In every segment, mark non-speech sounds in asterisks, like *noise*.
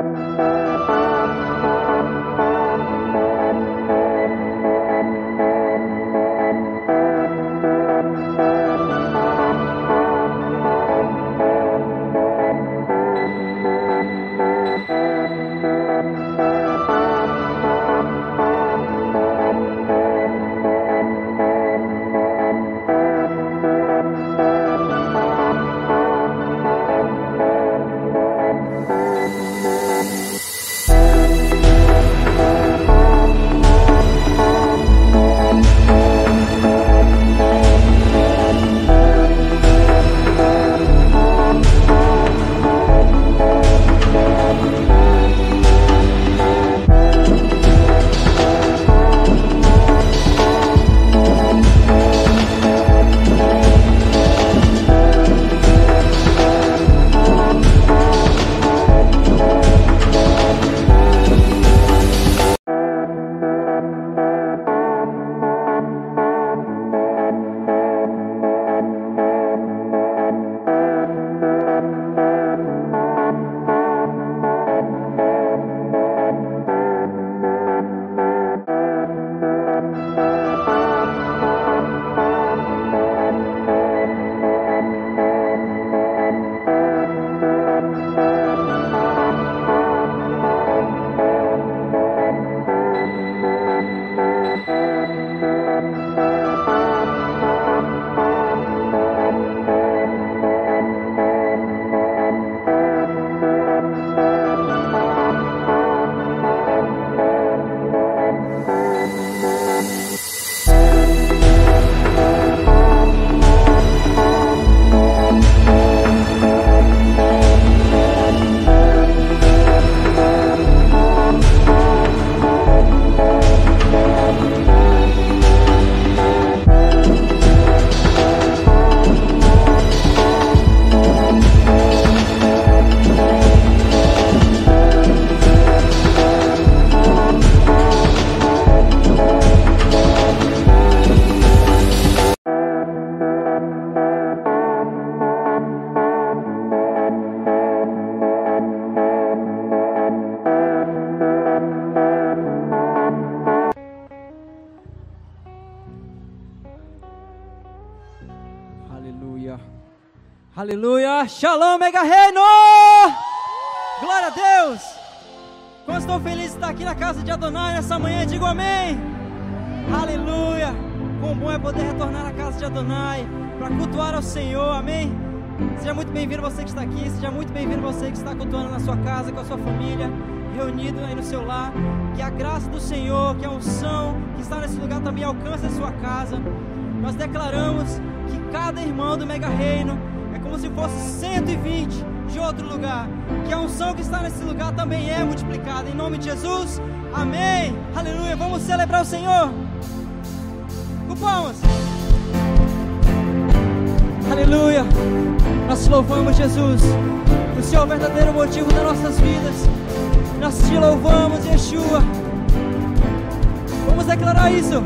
Aleluia. Nome de Jesus, amém. Aleluia. Vamos celebrar o Senhor. Com. Aleluia. Nós louvamos Jesus. O Senhor é o verdadeiro motivo das nossas vidas. Nós te louvamos, Yeshua. Vamos declarar isso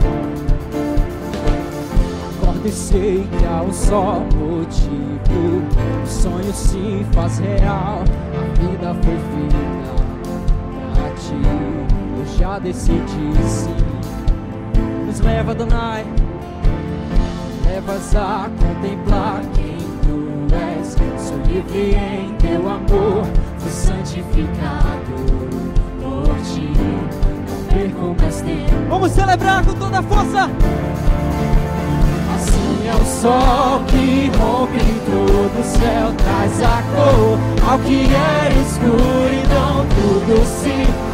e sei que há um só motivo. O sonho se faz real, a vida foi feita já decidi sim. Nos leva, Donai, levas a contemplar quem tu és. Sou livre em teu amor, fui santificado por ti. Não perco mais tempo. Vamos celebrar com toda a força é o sol que rompe todo o céu, traz a cor ao que é escuridão, tudo se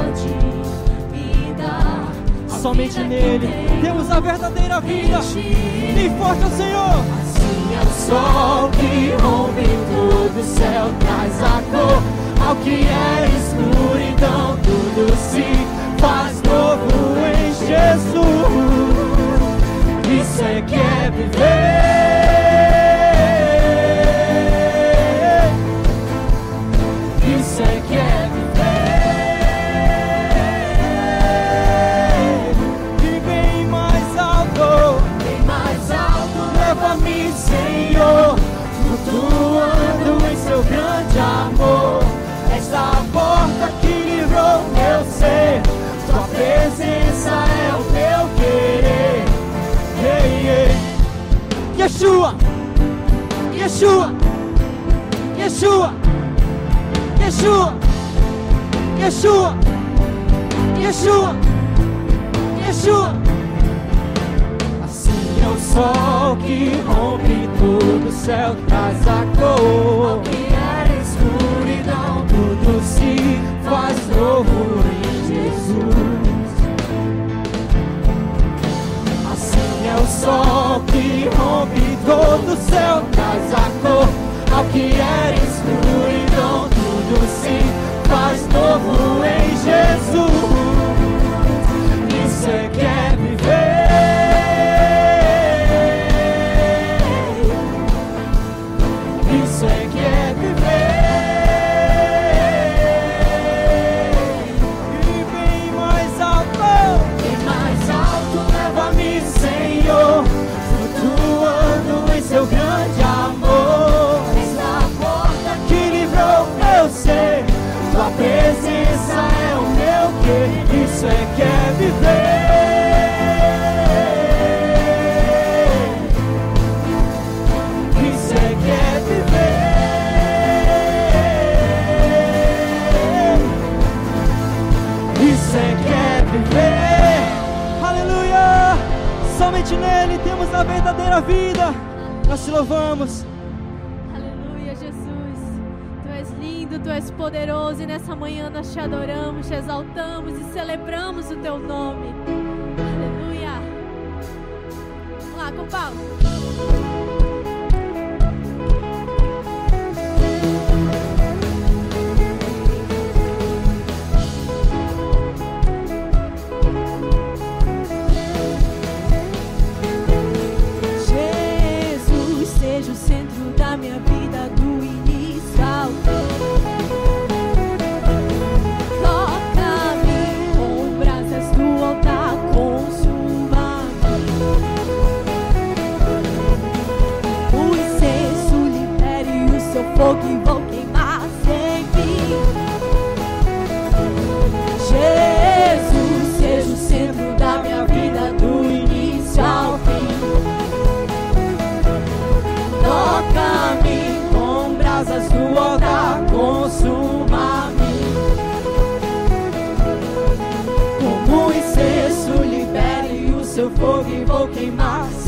somente nele temos a verdadeira vida. e forte é Senhor. Assim é o sol que rompe todo o céu, traz a cor ao que é escuridão. Tudo se faz novo em Jesus. Isso é que é viver. Isso é que é de amor. Esta porta que livrou meu ser. Tua presença é o meu querer. Ei, ei. Yeshua, Yeshua, Yeshua, Yeshua, Yeshua, Yeshua, Yeshua. Assim é o sol que rompe todo o céu, traz a cor novo em Jesus. Assim é o sol a verdadeira vida. Nós te louvamos. Aleluia, Jesus. Tu és lindo, tu és poderoso e nessa manhã nós te adoramos, te exaltamos e celebramos o teu nome. Aleluia. Vamos lá, com Paulo.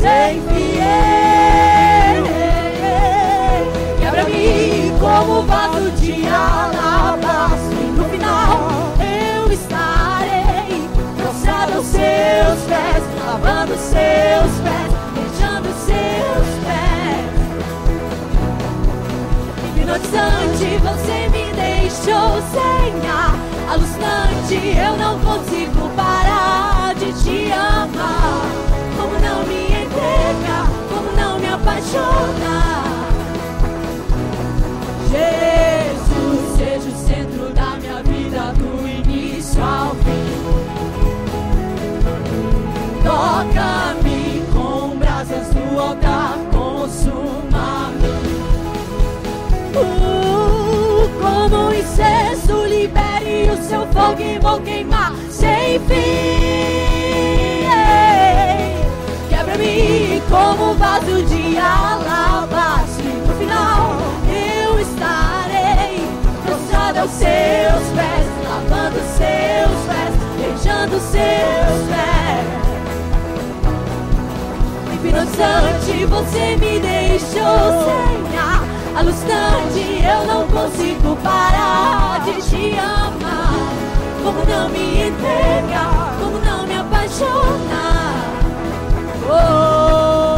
Sem fim. Quebra-me como vaso de alabastro e no final eu estarei prostrado aos seus pés, lavando seus pés, beijando seus pés. Hipnotizante, você me deixou sem ar. Alucinante, eu não consigo parar de te amar. Incenso, libere o seu fogo e vou queimar sem fim. Como um vaso de alabastro. e No final eu estarei prostrado aos seus pés, lavando seus pés, beijando seus pés. Hipnotizante, você me deixou sem ar. Alucinante, eu não consigo parar de te amar. Como não me entregar, como não me apaixonar. Oh,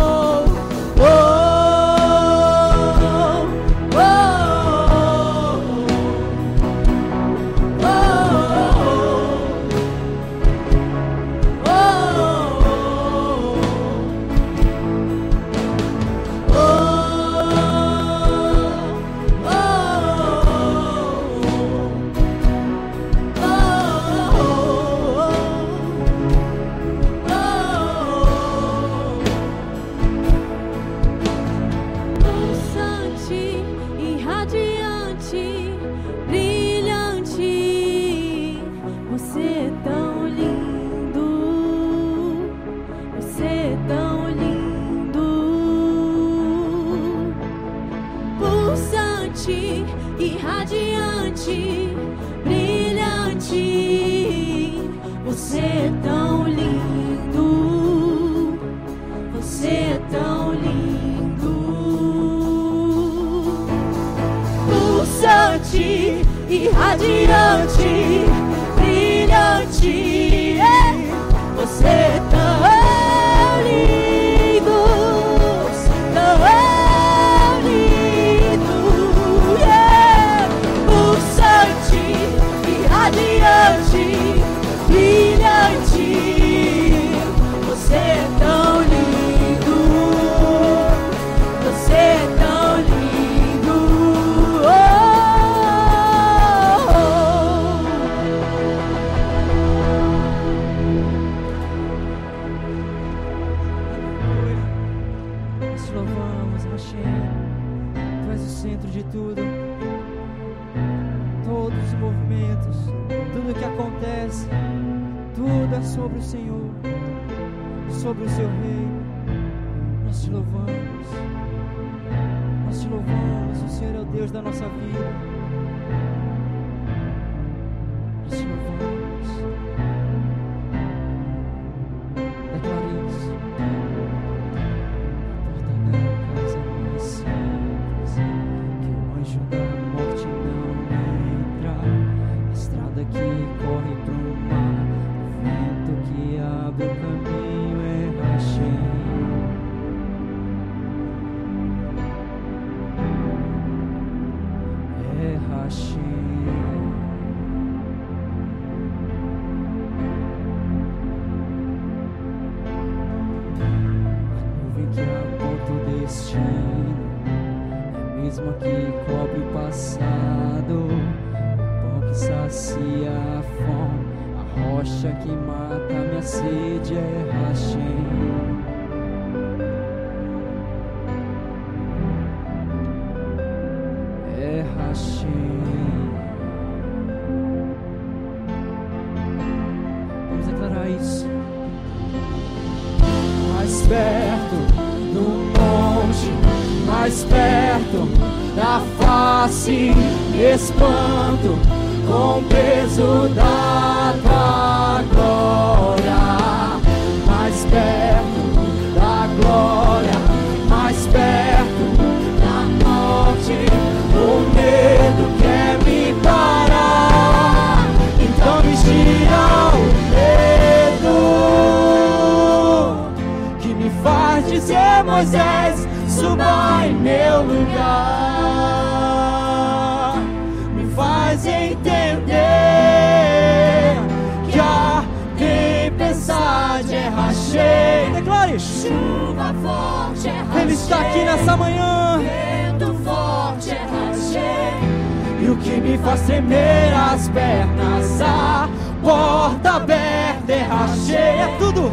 Declare. Chuva forte é Ele está aqui nessa manhã. Vento forte é rachei. E o que me faz tremer as pernas, a porta aberta é rachei. É tudo.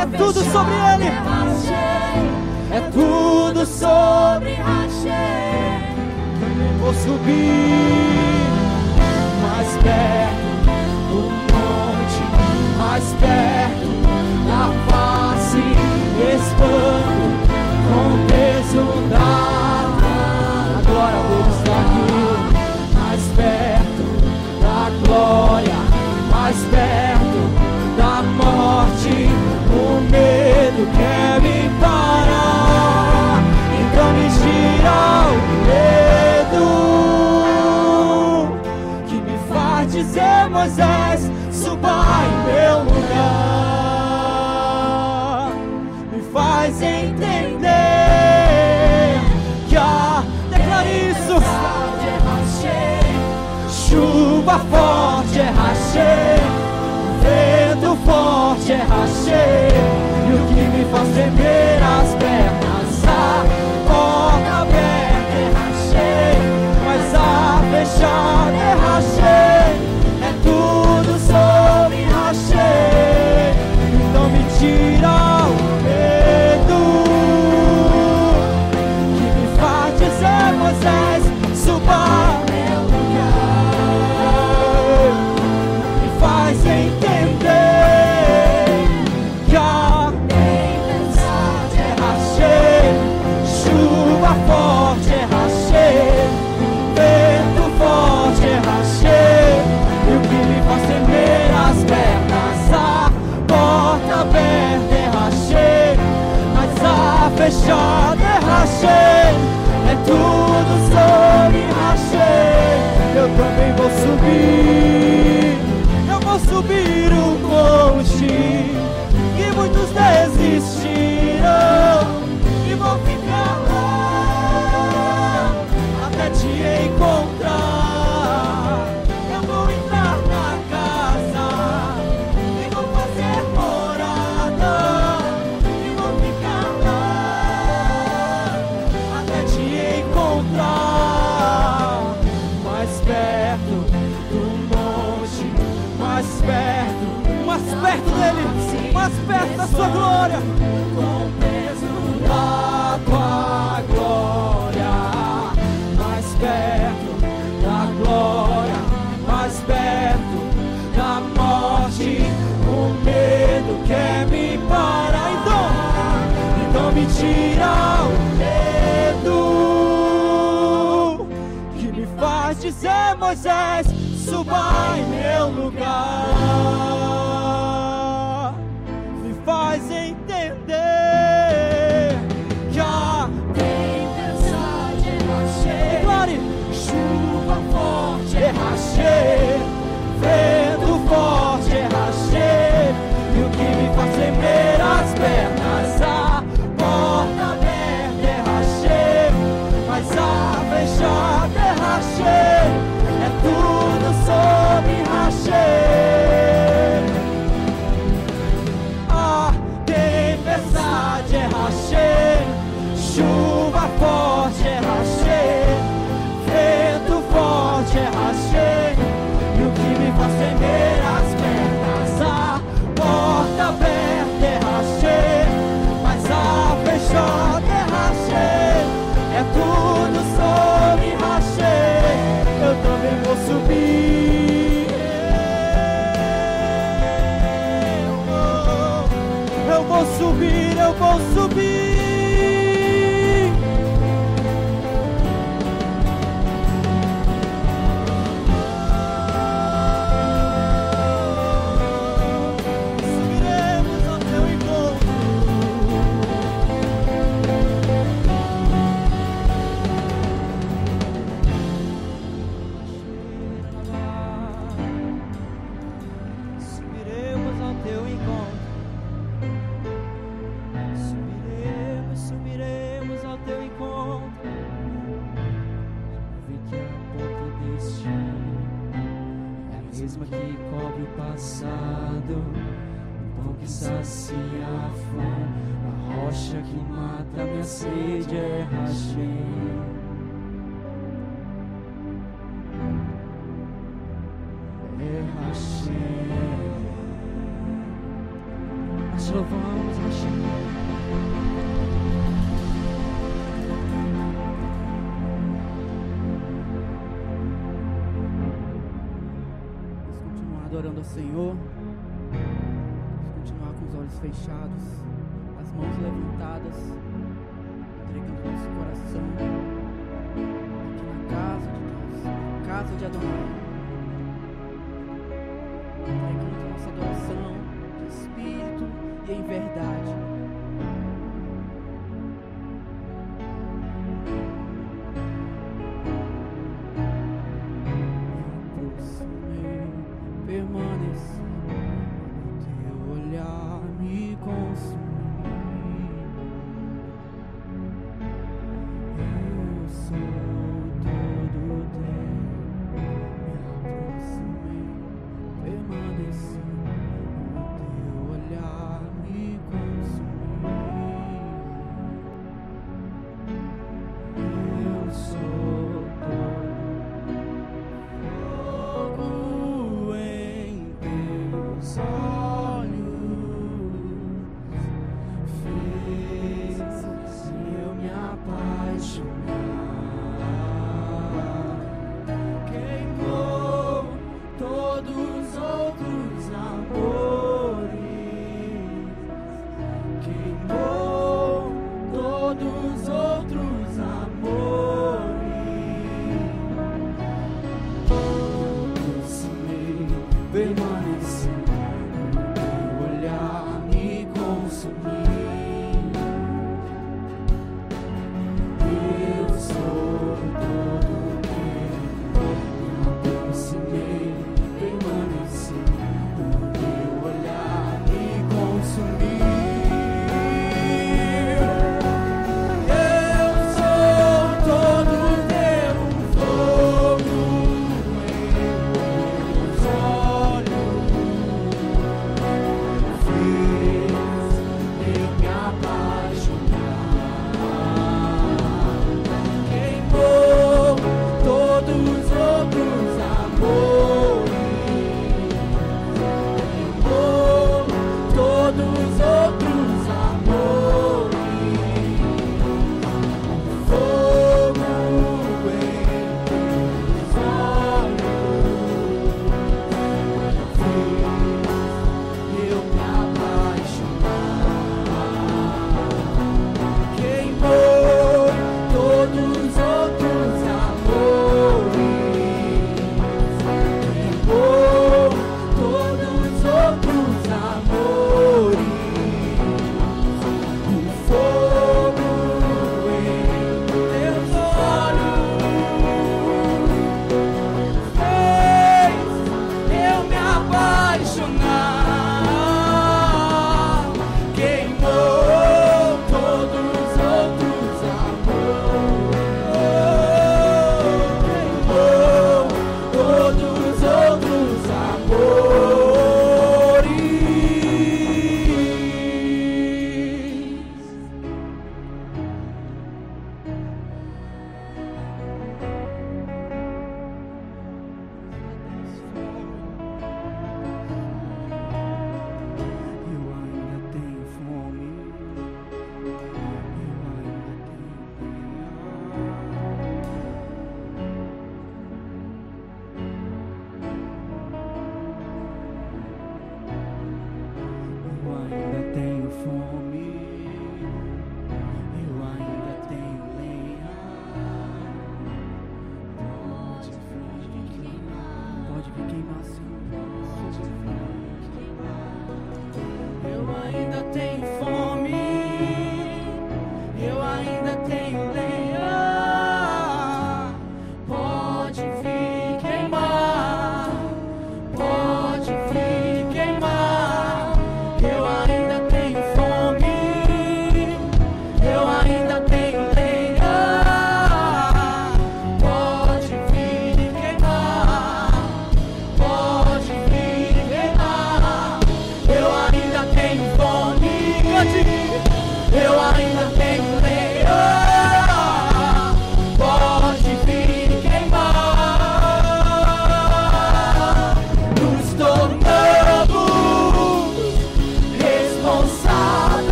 É tudo sobre ele. É. É tudo sobre rachei. Vou subir mais perto do monte, mais perto da expando com o peso da agora Deus está aqui, mais perto da glória, mais perto da morte, o medo quer me parar, então me tira o medo. Que me faz dizer Moisés, suba em meu lugar, chuva forte é rachei, vento forte é rachei, e o que me faz tremer as pernas, a porta aberta é rachei, mas a fechada é rachei, é tudo sobre rachei, então me tira dizer, subir, eu vou subir. Na casa de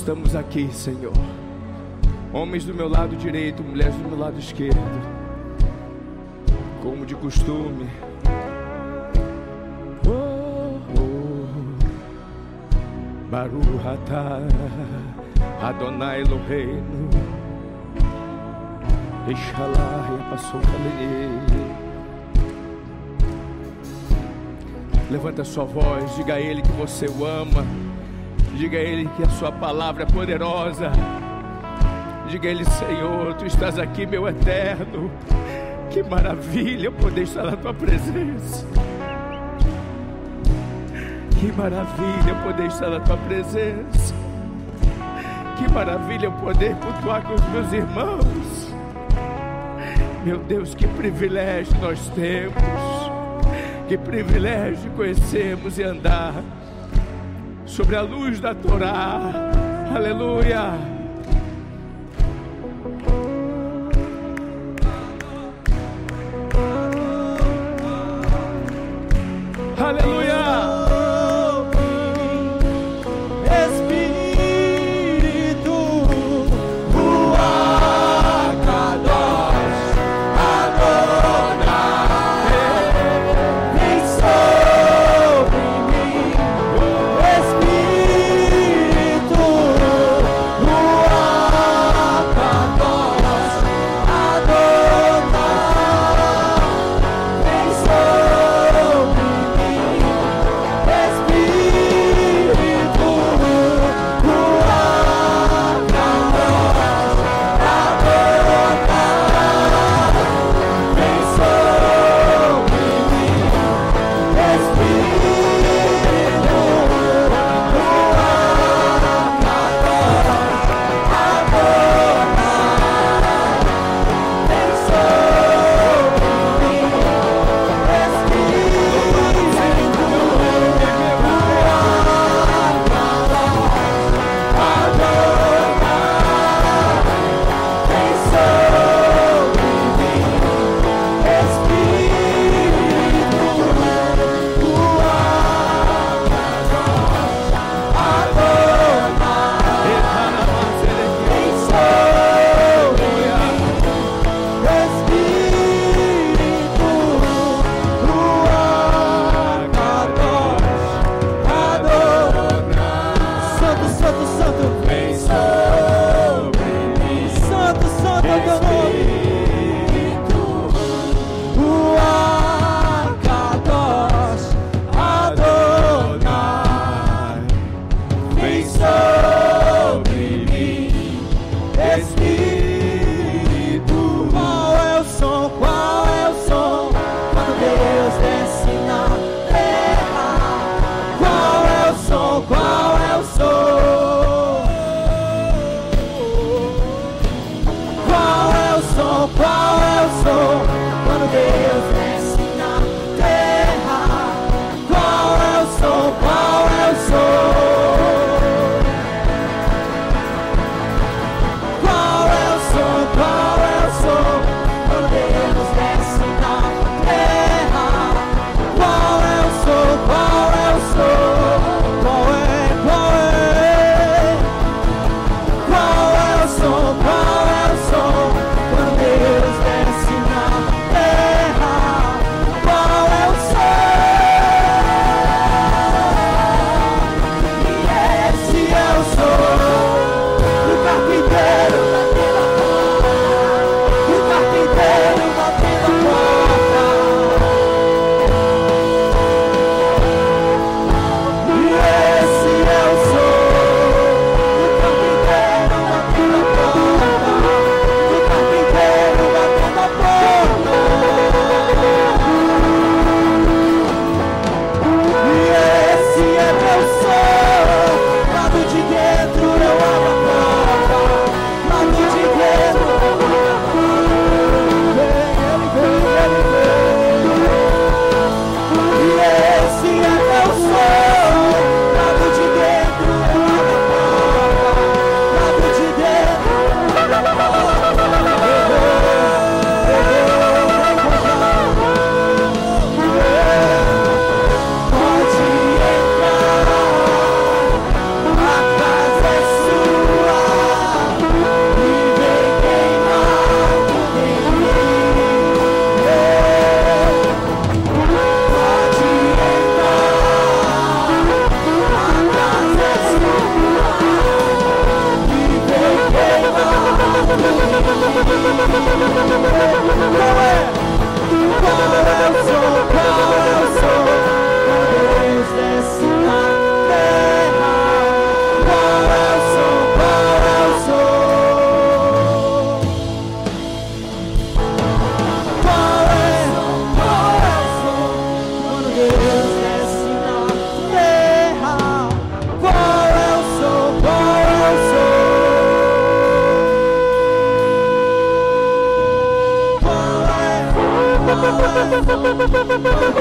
estamos aqui, Senhor. Homens do meu lado direito, mulheres do meu lado esquerdo. Como de costume. Oh, oh. Baruch atah Adonai Eloheinu. Exalar passou Levanta sua voz, diga a Ele que você o ama. Diga a Ele que a sua palavra é poderosa. Diga a Ele, Senhor, Tu estás aqui, meu eterno. Que maravilha poder estar na Tua presença. Que maravilha poder estar na Tua presença. Que maravilha poder cultuar com os meus irmãos. Meu Deus, que privilégio nós temos. Que privilégio conhecermos e andar sobre a luz da Torá. Aleluia.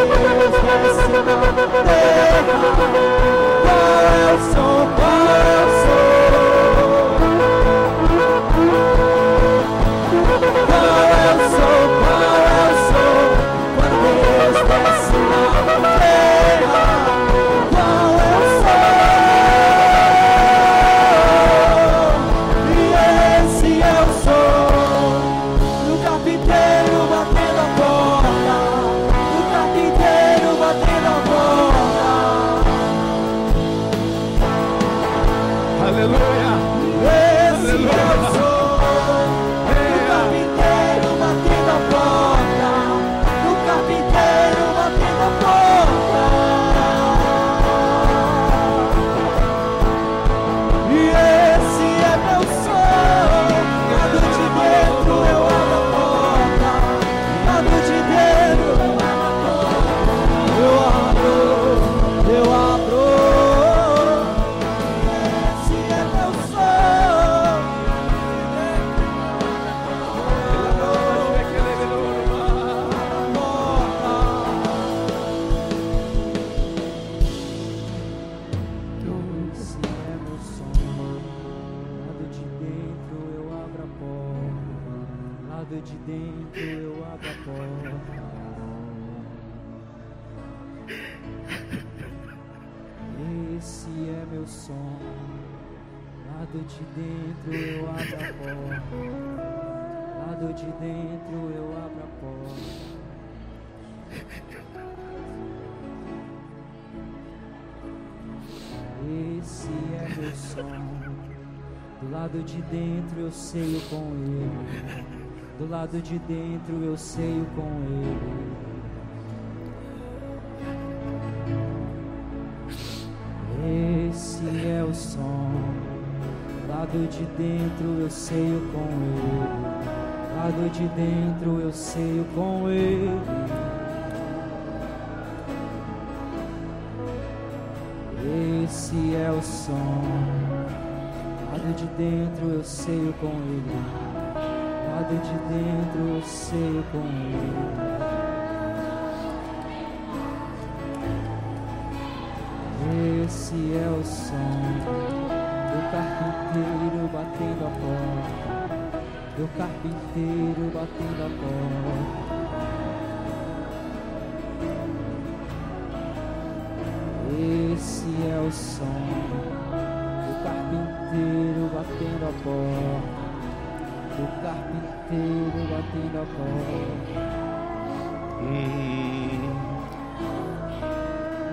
Deus, Deus, Deus, Deus, lado de dentro eu sei com Ele. Esse é o som. Lado de dentro eu sei com Ele. Lado de dentro eu sei com Ele. Esse é o som. Lado de dentro eu sei com Ele lado de dentro sei com ele. Esse é o som do carpinteiro batendo a porta, do carpinteiro batendo a porta. Esse é o som do carpinteiro batendo a porta o carpinteiro batendo a porta. Hum.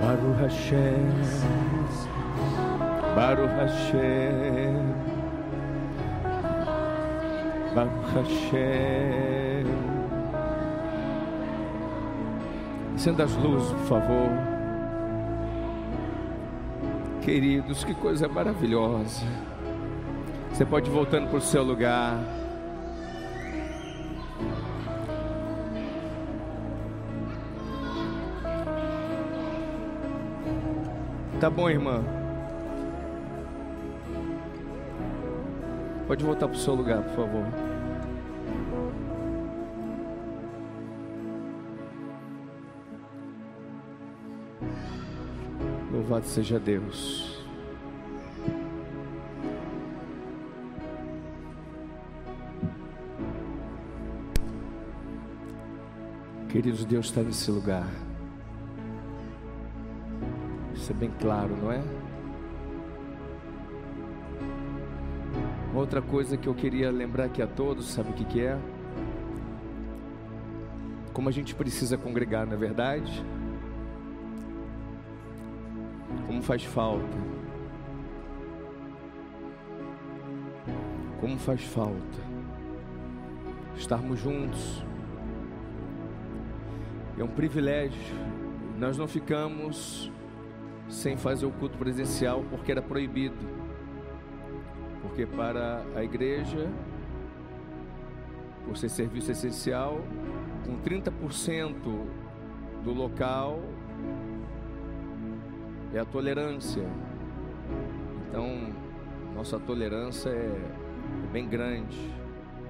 Baruch Hashem, Baruch Hashem, Baruch Hashem. Acenda as luzes, por favor. Queridos, que coisa maravilhosa. Você pode ir voltando para o seu lugar. Tá bom, irmã. Pode voltar para o seu lugar, por favor. Louvado seja Deus. Queridos, Deus está nesse lugar. Isso é bem claro, não é? Outra coisa que eu queria lembrar aqui a todos, sabe o que, que é? Como a gente precisa congregar, não é verdade? Como faz falta. Como faz falta estarmos juntos. É um privilégio. Nós não ficamos sem fazer o culto presencial porque era proibido. Porque para a igreja, por ser serviço essencial, com 30% do local é a tolerância. Então, nossa tolerância é, é bem grande,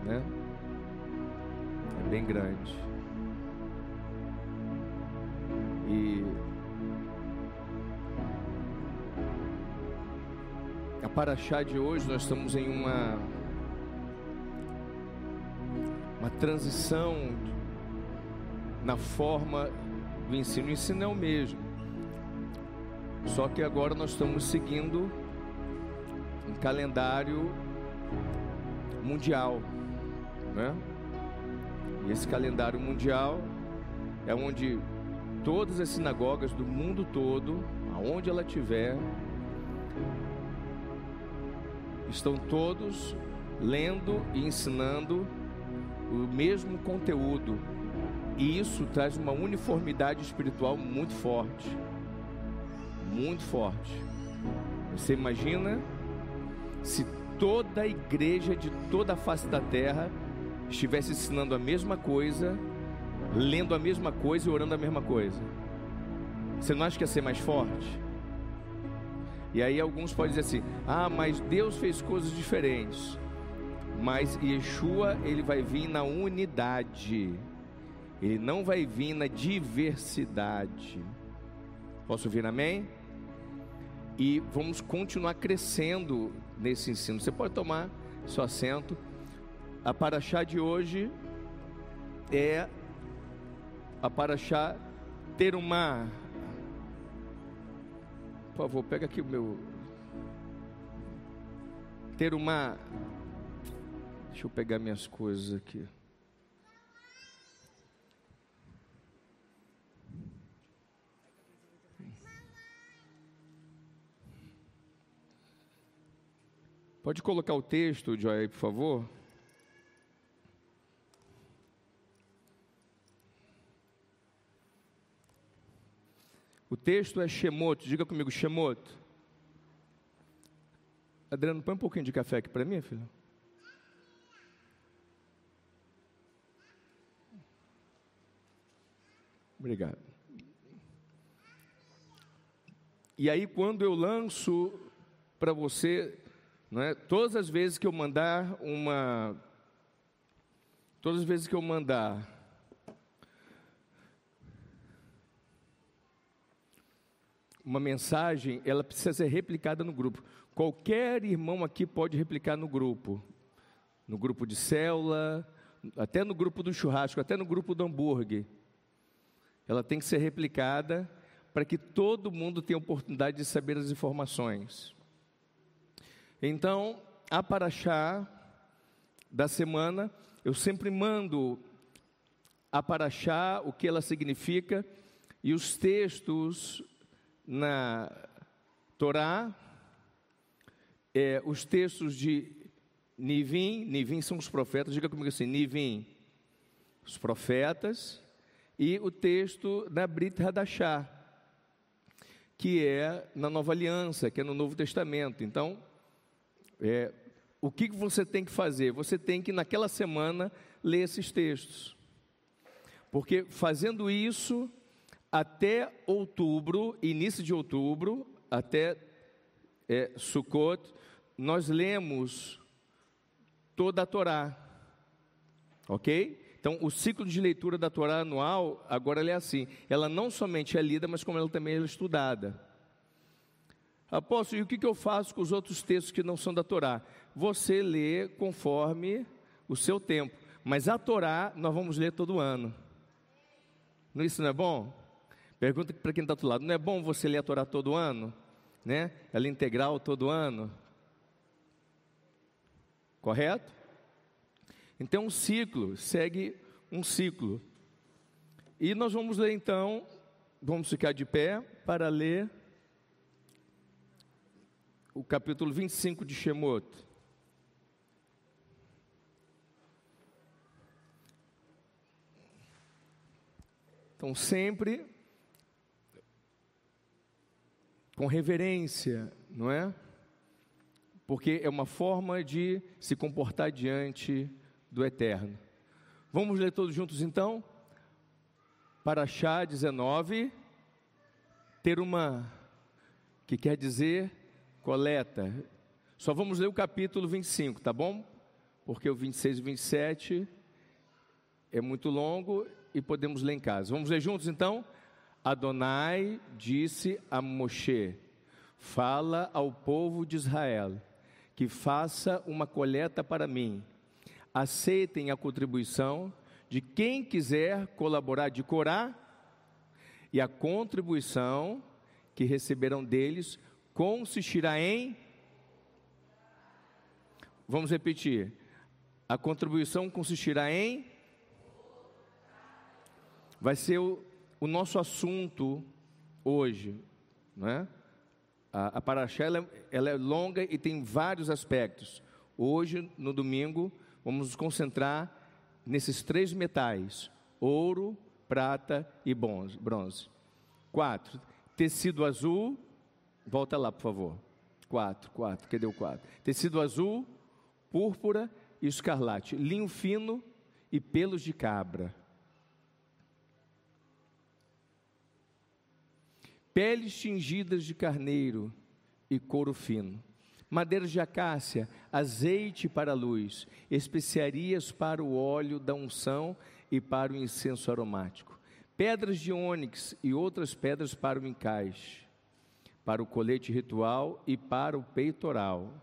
né? É bem grande. E a Paraxá de hoje nós estamos em uma uma transição na forma do ensino. O ensino é o mesmo. Só que agora nós estamos seguindo um calendário mundial, né? E esse calendário mundial é onde todas as sinagogas do mundo todo, aonde ela tiver, estão todos lendo e ensinando o mesmo conteúdo. E isso traz uma uniformidade espiritual muito forte muito forte. Você imagina se toda a igreja de toda a face da terra estivesse ensinando a mesma coisa, lendo a mesma coisa e orando a mesma coisa? Você não acha que ia ser mais forte? E aí alguns podem dizer assim: "Ah, mas Deus fez coisas diferentes". Mas Yeshua, ele vai vir na unidade. Ele não vai vir na diversidade. Posso ouvir amém? E vamos continuar crescendo nesse ensino. Você pode tomar seu assento. A paraxá de hoje é a paraxá Terumá. Por favor, pega aqui o meu Terumá. Deixa eu pegar minhas coisas aqui. Pode colocar o texto, Joy, por favor? O texto é Shemoto, diga comigo, Shemoto. Adriano, põe um pouquinho de café aqui para mim, filho. Obrigado. E aí, quando eu lanço para você não é? Todas as vezes que eu mandar uma. Todas as vezes que eu mandar. Uma mensagem, ela precisa ser replicada no grupo. Qualquer irmão aqui pode replicar no grupo. No grupo de célula, até no grupo do churrasco, até no grupo do hambúrguer. Ela tem que ser replicada para que todo mundo tenha oportunidade de saber as informações. Então, a paraxá da semana, eu sempre mando a paraxá, o que ela significa, e os textos na Torá, é, os textos de Nivim, Nivim são os profetas, diga comigo assim, Nivim, os profetas, e o texto da Brit Hadashah, que é na Nova Aliança, que é no Novo Testamento. Então, é, o que você tem que fazer? Você tem que, naquela semana, ler esses textos. Porque fazendo isso, até outubro, início de outubro, até é, Sukkot, nós lemos toda a Torá. Ok? Então, o ciclo de leitura da Torá anual, agora é assim: ela não somente é lida, mas como ela também é estudada. Apóstolo, e o que eu faço com os outros textos que não são da Torá? Você lê conforme o seu tempo. Mas a Torá nós vamos ler todo ano. Isso não é bom? Pergunta para quem está do outro lado: não é bom você ler a Torá todo ano? Né? Ela é integral todo ano? Correto? Então, um ciclo, segue um ciclo. E nós vamos ler então, vamos ficar de pé para ler o capítulo 25 de Shemot. Então, sempre com reverência, não é? Porque é uma forma de se comportar diante do eterno. Vamos ler todos juntos então? Paraxá 19, ter uma, que quer dizer coleta. Só vamos ler o capítulo 25, tá bom? Porque o 26 e 27 é muito longo e podemos ler em casa. Vamos ler juntos então? Adonai disse a Moshe: Fala ao povo de Israel que faça uma coleta para mim. Aceitem a contribuição de quem quiser colaborar de Corá e a contribuição que receberão deles consistirá em Vamos repetir. A contribuição consistirá em vai ser o, o nosso assunto hoje, não é? A, a Paraxá ela, ela é longa e tem vários aspectos. Hoje, no domingo, vamos nos concentrar nesses três metais: ouro, prata e bronze. Quatro, tecido azul. Volta lá, por favor. Quatro, quatro. Cadê o quatro? Tecido azul, púrpura e escarlate. Linho fino e pelos de cabra. Peles tingidas de carneiro e couro fino madeiras de acácia, azeite para a luz, especiarias para o óleo da unção e para o incenso aromático, pedras de ônix e outras pedras para o encaixe, para o colete ritual e para o peitoral.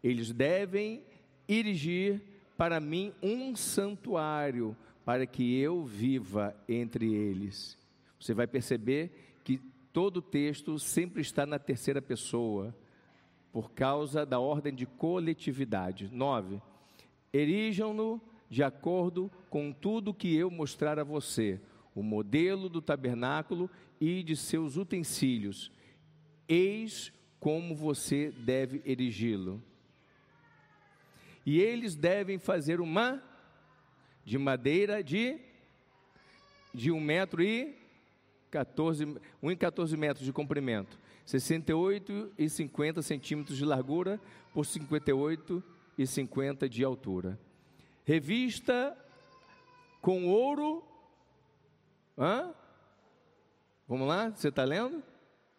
Eles devem erigir para mim um santuário, para que eu viva entre eles. Você vai perceber que todo texto sempre está na terceira pessoa por causa da ordem de coletividade. 9. Erijam-no de acordo com tudo que eu mostrar a você, o modelo do tabernáculo e de seus utensílios. Eis como você deve erigi-lo. E eles devem fazer uma de madeira de de um metro e 14, um e 14 metros de comprimento 68 e 50 centímetros de largura por 58 e 50 de altura. Revista com ouro. Hã? Vamos lá? Você está lendo?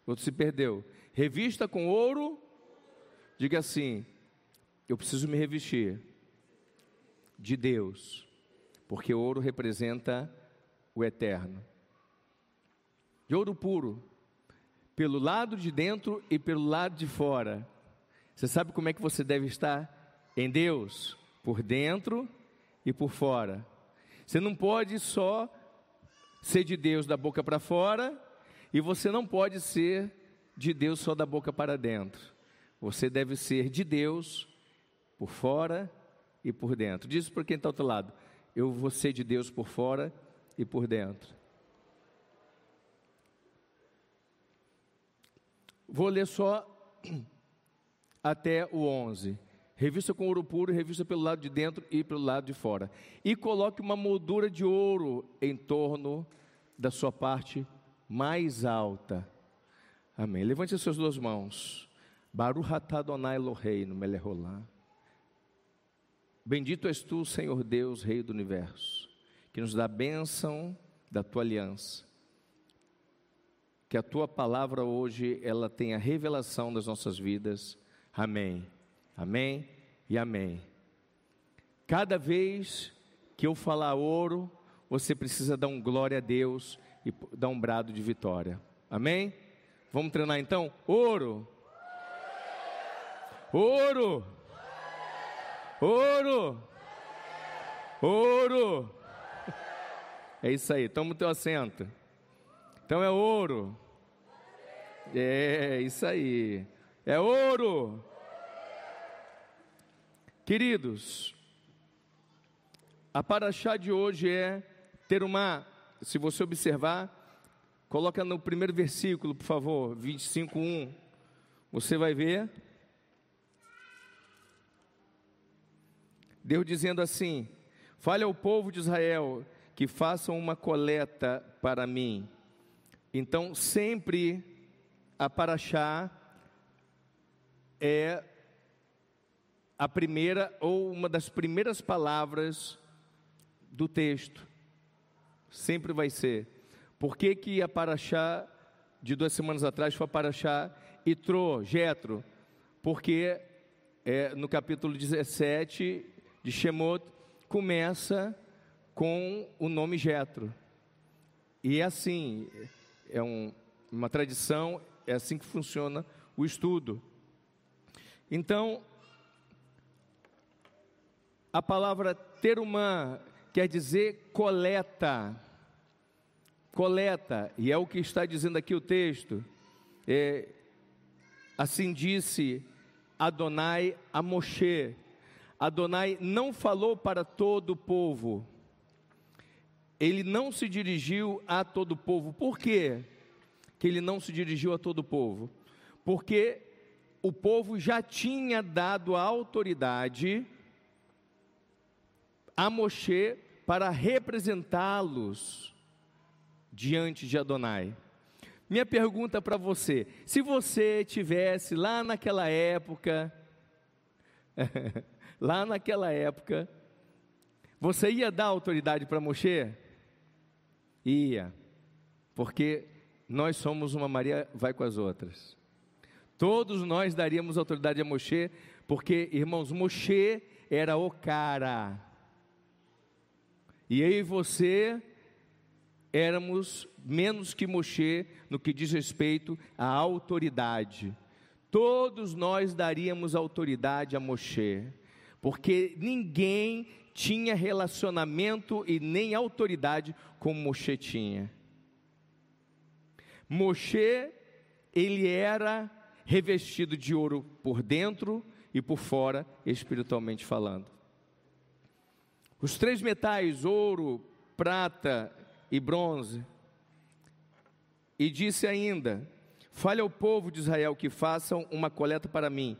Ou se perdeu? Revista com ouro. Diga assim: eu preciso me revestir de Deus, porque ouro representa o eterno. De ouro puro, pelo lado de dentro e pelo lado de fora. Você sabe como é que você deve estar em Deus? Por dentro e por fora. Você não pode só ser de Deus da boca para fora e você não pode ser de Deus só da boca para dentro. Você deve ser de Deus por fora e por dentro. Diz para quem está ao outro lado: eu vou ser de Deus por fora e por dentro. Vou ler só *clears throat* até o 11. Revista com ouro puro, revista pelo lado de dentro e pelo lado de fora. E coloque uma moldura de ouro em torno da sua parte mais alta. Amém. Levante as suas duas mãos. Baruch atadonai Eloheinu melech Bendito és tu, Senhor Deus, Rei do Universo, que nos dá a bênção da tua aliança que a tua palavra hoje ela tenha revelação das nossas vidas. Amém. Amém e amém. Cada vez que eu falar ouro, você precisa dar um glória a Deus e dar um brado de vitória. Amém? Vamos treinar então? Ouro. Ouro. Ouro. Ouro. É isso aí, toma o teu assento. Então é ouro. É, isso aí. É ouro. Queridos, a paraxá de hoje é ter uma, se você observar, coloca no primeiro versículo, por favor, 25:1. Você vai ver Deus dizendo assim: Fale ao povo de Israel que façam uma coleta para mim. Então, sempre a Paraxá é a primeira ou uma das primeiras palavras do texto. Sempre vai ser. Por que, que a Paraxá de duas semanas atrás foi a Paraxá Itro, Jetro? Porque é, no capítulo 17 de Shemot começa com o nome Jetro. E é assim, é um, uma tradição, é assim que funciona o estudo. Então, a palavra terumã quer dizer coleta. Coleta, e é o que está dizendo aqui o texto. É, assim disse Adonai a Moshe. Adonai não falou para todo o povo, ele não se dirigiu a todo o povo. Por quê? Que ele não se dirigiu a todo o povo? Porque o povo já tinha dado a autoridade a Moshe para representá-los diante de Adonai. Minha pergunta para você: se você tivesse lá naquela época, *laughs* lá naquela época, você ia dar autoridade para Moshe? Ia, porque nós somos uma Maria, vai com as outras. Todos nós daríamos autoridade a Moshe, porque, irmãos, Moshe era o cara. E eu e você éramos menos que Moshe no que diz respeito à autoridade. Todos nós daríamos autoridade a Moshe, porque ninguém tinha relacionamento e nem autoridade como Moshe tinha. Moshe, ele era revestido de ouro por dentro e por fora, espiritualmente falando. Os três metais, ouro, prata e bronze. E disse ainda: Fale ao povo de Israel que façam uma coleta para mim.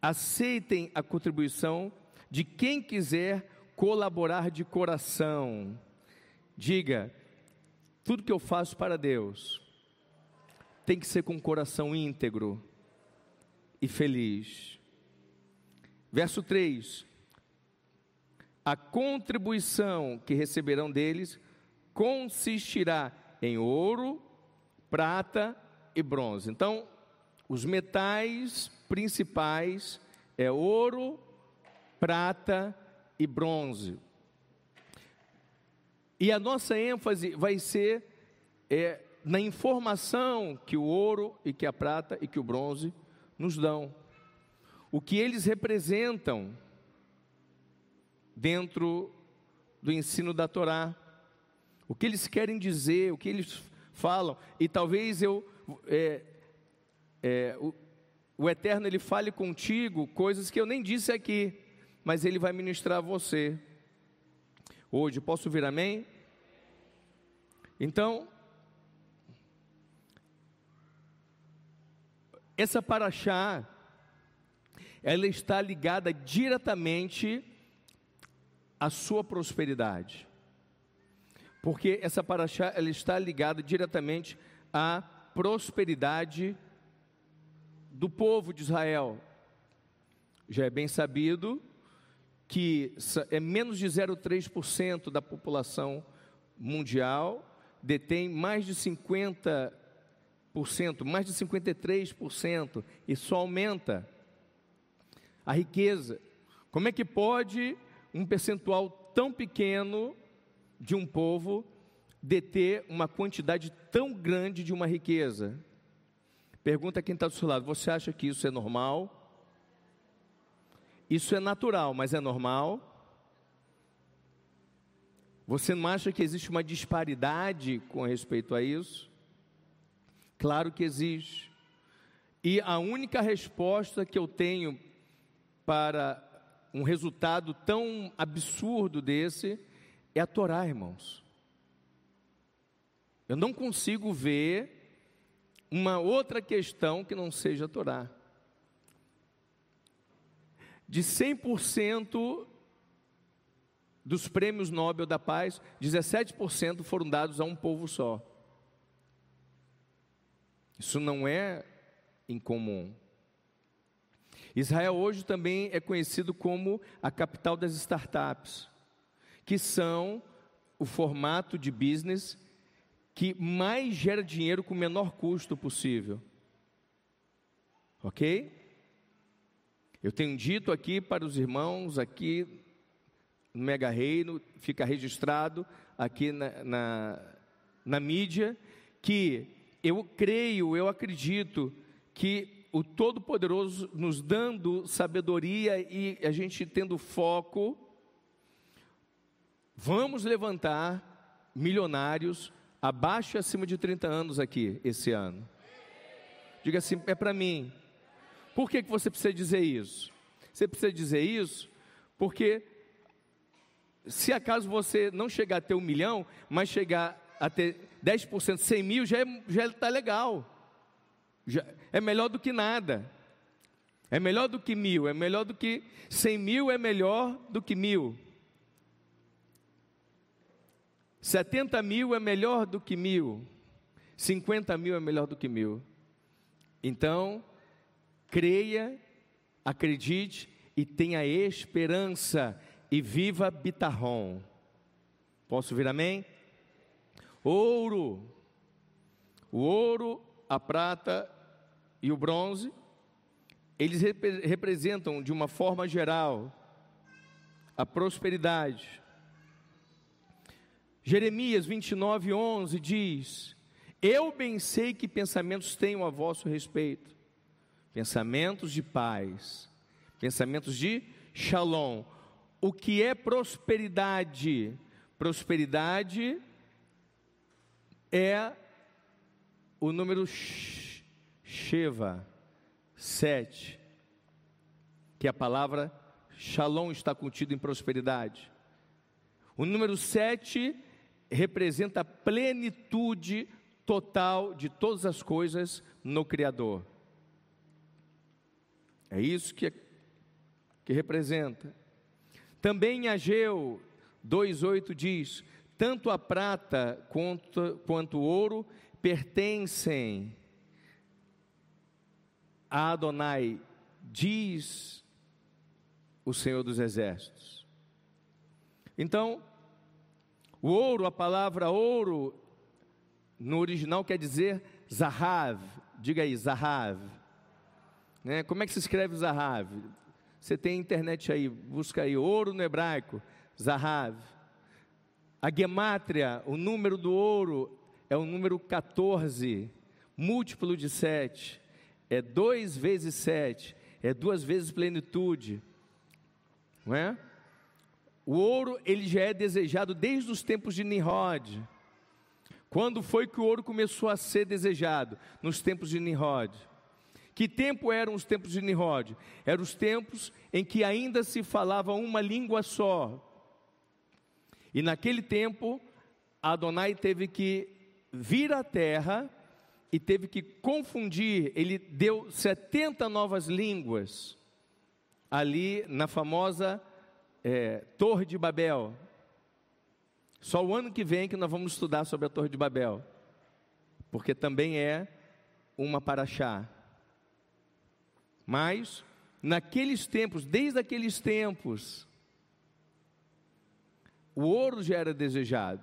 Aceitem a contribuição de quem quiser colaborar de coração. Diga, tudo que eu faço para Deus tem que ser com um coração íntegro e feliz. Verso 3: A contribuição que receberão deles consistirá em ouro, prata e bronze. Então, os metais principais é ouro, prata e bronze. E a nossa ênfase vai ser é, na informação que o ouro e que a prata e que o bronze nos dão. O que eles representam dentro do ensino da Torá. O que eles querem dizer, o que eles falam. E talvez eu. É, é, o, o Eterno ele fale contigo coisas que eu nem disse aqui mas Ele vai ministrar a você. Hoje, posso vir amém? Então, essa paraxá, ela está ligada diretamente à sua prosperidade. Porque essa paraxá, ela está ligada diretamente à prosperidade do povo de Israel. Já é bem sabido que é menos de 0,3% da população mundial detém mais de 50%, mais de 53%, e só aumenta a riqueza. Como é que pode um percentual tão pequeno de um povo deter uma quantidade tão grande de uma riqueza? Pergunta quem está do seu lado: você acha que isso é normal? Isso é natural, mas é normal? Você não acha que existe uma disparidade com respeito a isso? Claro que existe. E a única resposta que eu tenho para um resultado tão absurdo desse é a Torá, irmãos. Eu não consigo ver uma outra questão que não seja a Torá de 100% dos prêmios Nobel da Paz, 17% foram dados a um povo só. Isso não é incomum. Israel hoje também é conhecido como a capital das startups, que são o formato de business que mais gera dinheiro com o menor custo possível. Ok? Eu tenho dito aqui para os irmãos, aqui no Mega Reino, fica registrado aqui na, na, na mídia, que eu creio, eu acredito que o Todo-Poderoso nos dando sabedoria e a gente tendo foco, vamos levantar milionários abaixo e acima de 30 anos aqui esse ano. Diga assim, é para mim. Por que, que você precisa dizer isso? Você precisa dizer isso porque se acaso você não chegar a ter um milhão, mas chegar a ter 10%, 100 mil, já está é, já tá legal. Já, é melhor do que nada. É melhor do que mil, é melhor do que 100 mil, é melhor do que mil. 70 mil é melhor do que mil. 50 mil é melhor do que mil. Então, creia, acredite e tenha esperança e viva Bitarrom. Posso vir amém? Ouro. O ouro, a prata e o bronze, eles rep representam de uma forma geral a prosperidade. Jeremias 29, 11 diz: Eu bem sei que pensamentos tenho a vosso respeito, pensamentos de paz, pensamentos de shalom. O que é prosperidade? Prosperidade é o número Sheva, sete, que a palavra Shalom está contido em prosperidade. O número sete representa a plenitude total de todas as coisas no Criador. É isso que, que representa. Também Ageu 2,8 diz: tanto a prata quanto, quanto o ouro pertencem a Adonai, diz o Senhor dos Exércitos. Então, o ouro, a palavra ouro, no original quer dizer Zahav, diga aí, Zahav. Né? Como é que se escreve Zahav? Você tem internet aí, busca aí, ouro no hebraico, Zahav. A gemátria, o número do ouro, é o número 14, múltiplo de 7. É 2 vezes 7, é duas vezes plenitude. Não é? O ouro, ele já é desejado desde os tempos de Nimrod. Quando foi que o ouro começou a ser desejado? Nos tempos de Nimrod. Que tempo eram os tempos de Nimrod? Eram os tempos em que ainda se falava uma língua só. E naquele tempo, Adonai teve que vir à terra e teve que confundir, ele deu 70 novas línguas ali na famosa é, Torre de Babel. Só o ano que vem que nós vamos estudar sobre a Torre de Babel, porque também é uma paraxá. Mas, naqueles tempos, desde aqueles tempos, o ouro já era desejado.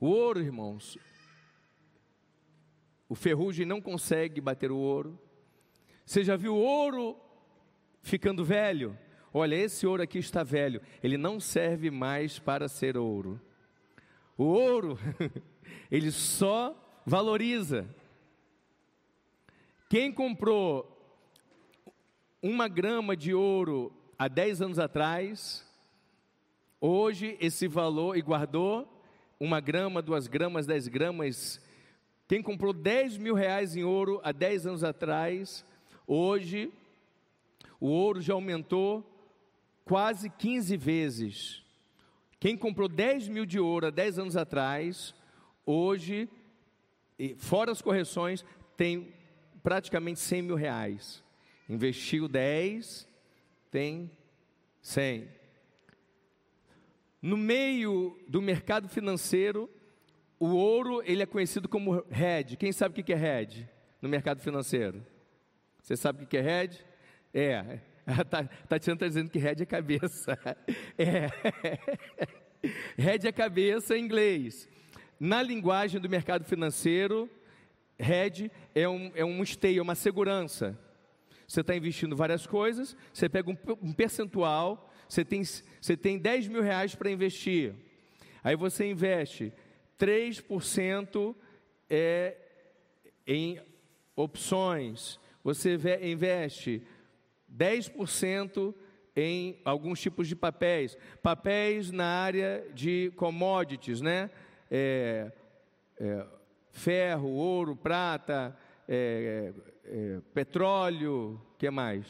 O ouro, irmãos, o ferrugem não consegue bater o ouro. Você já viu ouro ficando velho? Olha, esse ouro aqui está velho, ele não serve mais para ser ouro. O ouro, *laughs* ele só valoriza. Quem comprou uma grama de ouro há 10 anos atrás, Hoje, esse valor, e guardou uma grama, duas gramas, dez gramas. Quem comprou 10 mil reais em ouro há 10 anos atrás, hoje, o ouro já aumentou quase 15 vezes. Quem comprou 10 mil de ouro há 10 anos atrás, hoje, fora as correções, tem praticamente 100 mil reais. Investiu 10, tem 100. No meio do mercado financeiro, o ouro ele é conhecido como hedge. Quem sabe o que é hedge no mercado financeiro? Você sabe o que é hedge? É, *laughs* Tatiana está dizendo que hedge é cabeça. *laughs* É. *laughs* Hedge é cabeça em inglês. Na linguagem do mercado financeiro, hedge é um, é um esteio, é uma segurança. Você está investindo várias coisas, você pega um, um percentual, você tem, você tem 10 mil reais para investir. Aí você investe 3% é, em opções, você investe 10% em alguns tipos de papéis, papéis na área de commodities, né? É, é, ferro, ouro, prata, é, é petróleo, que mais?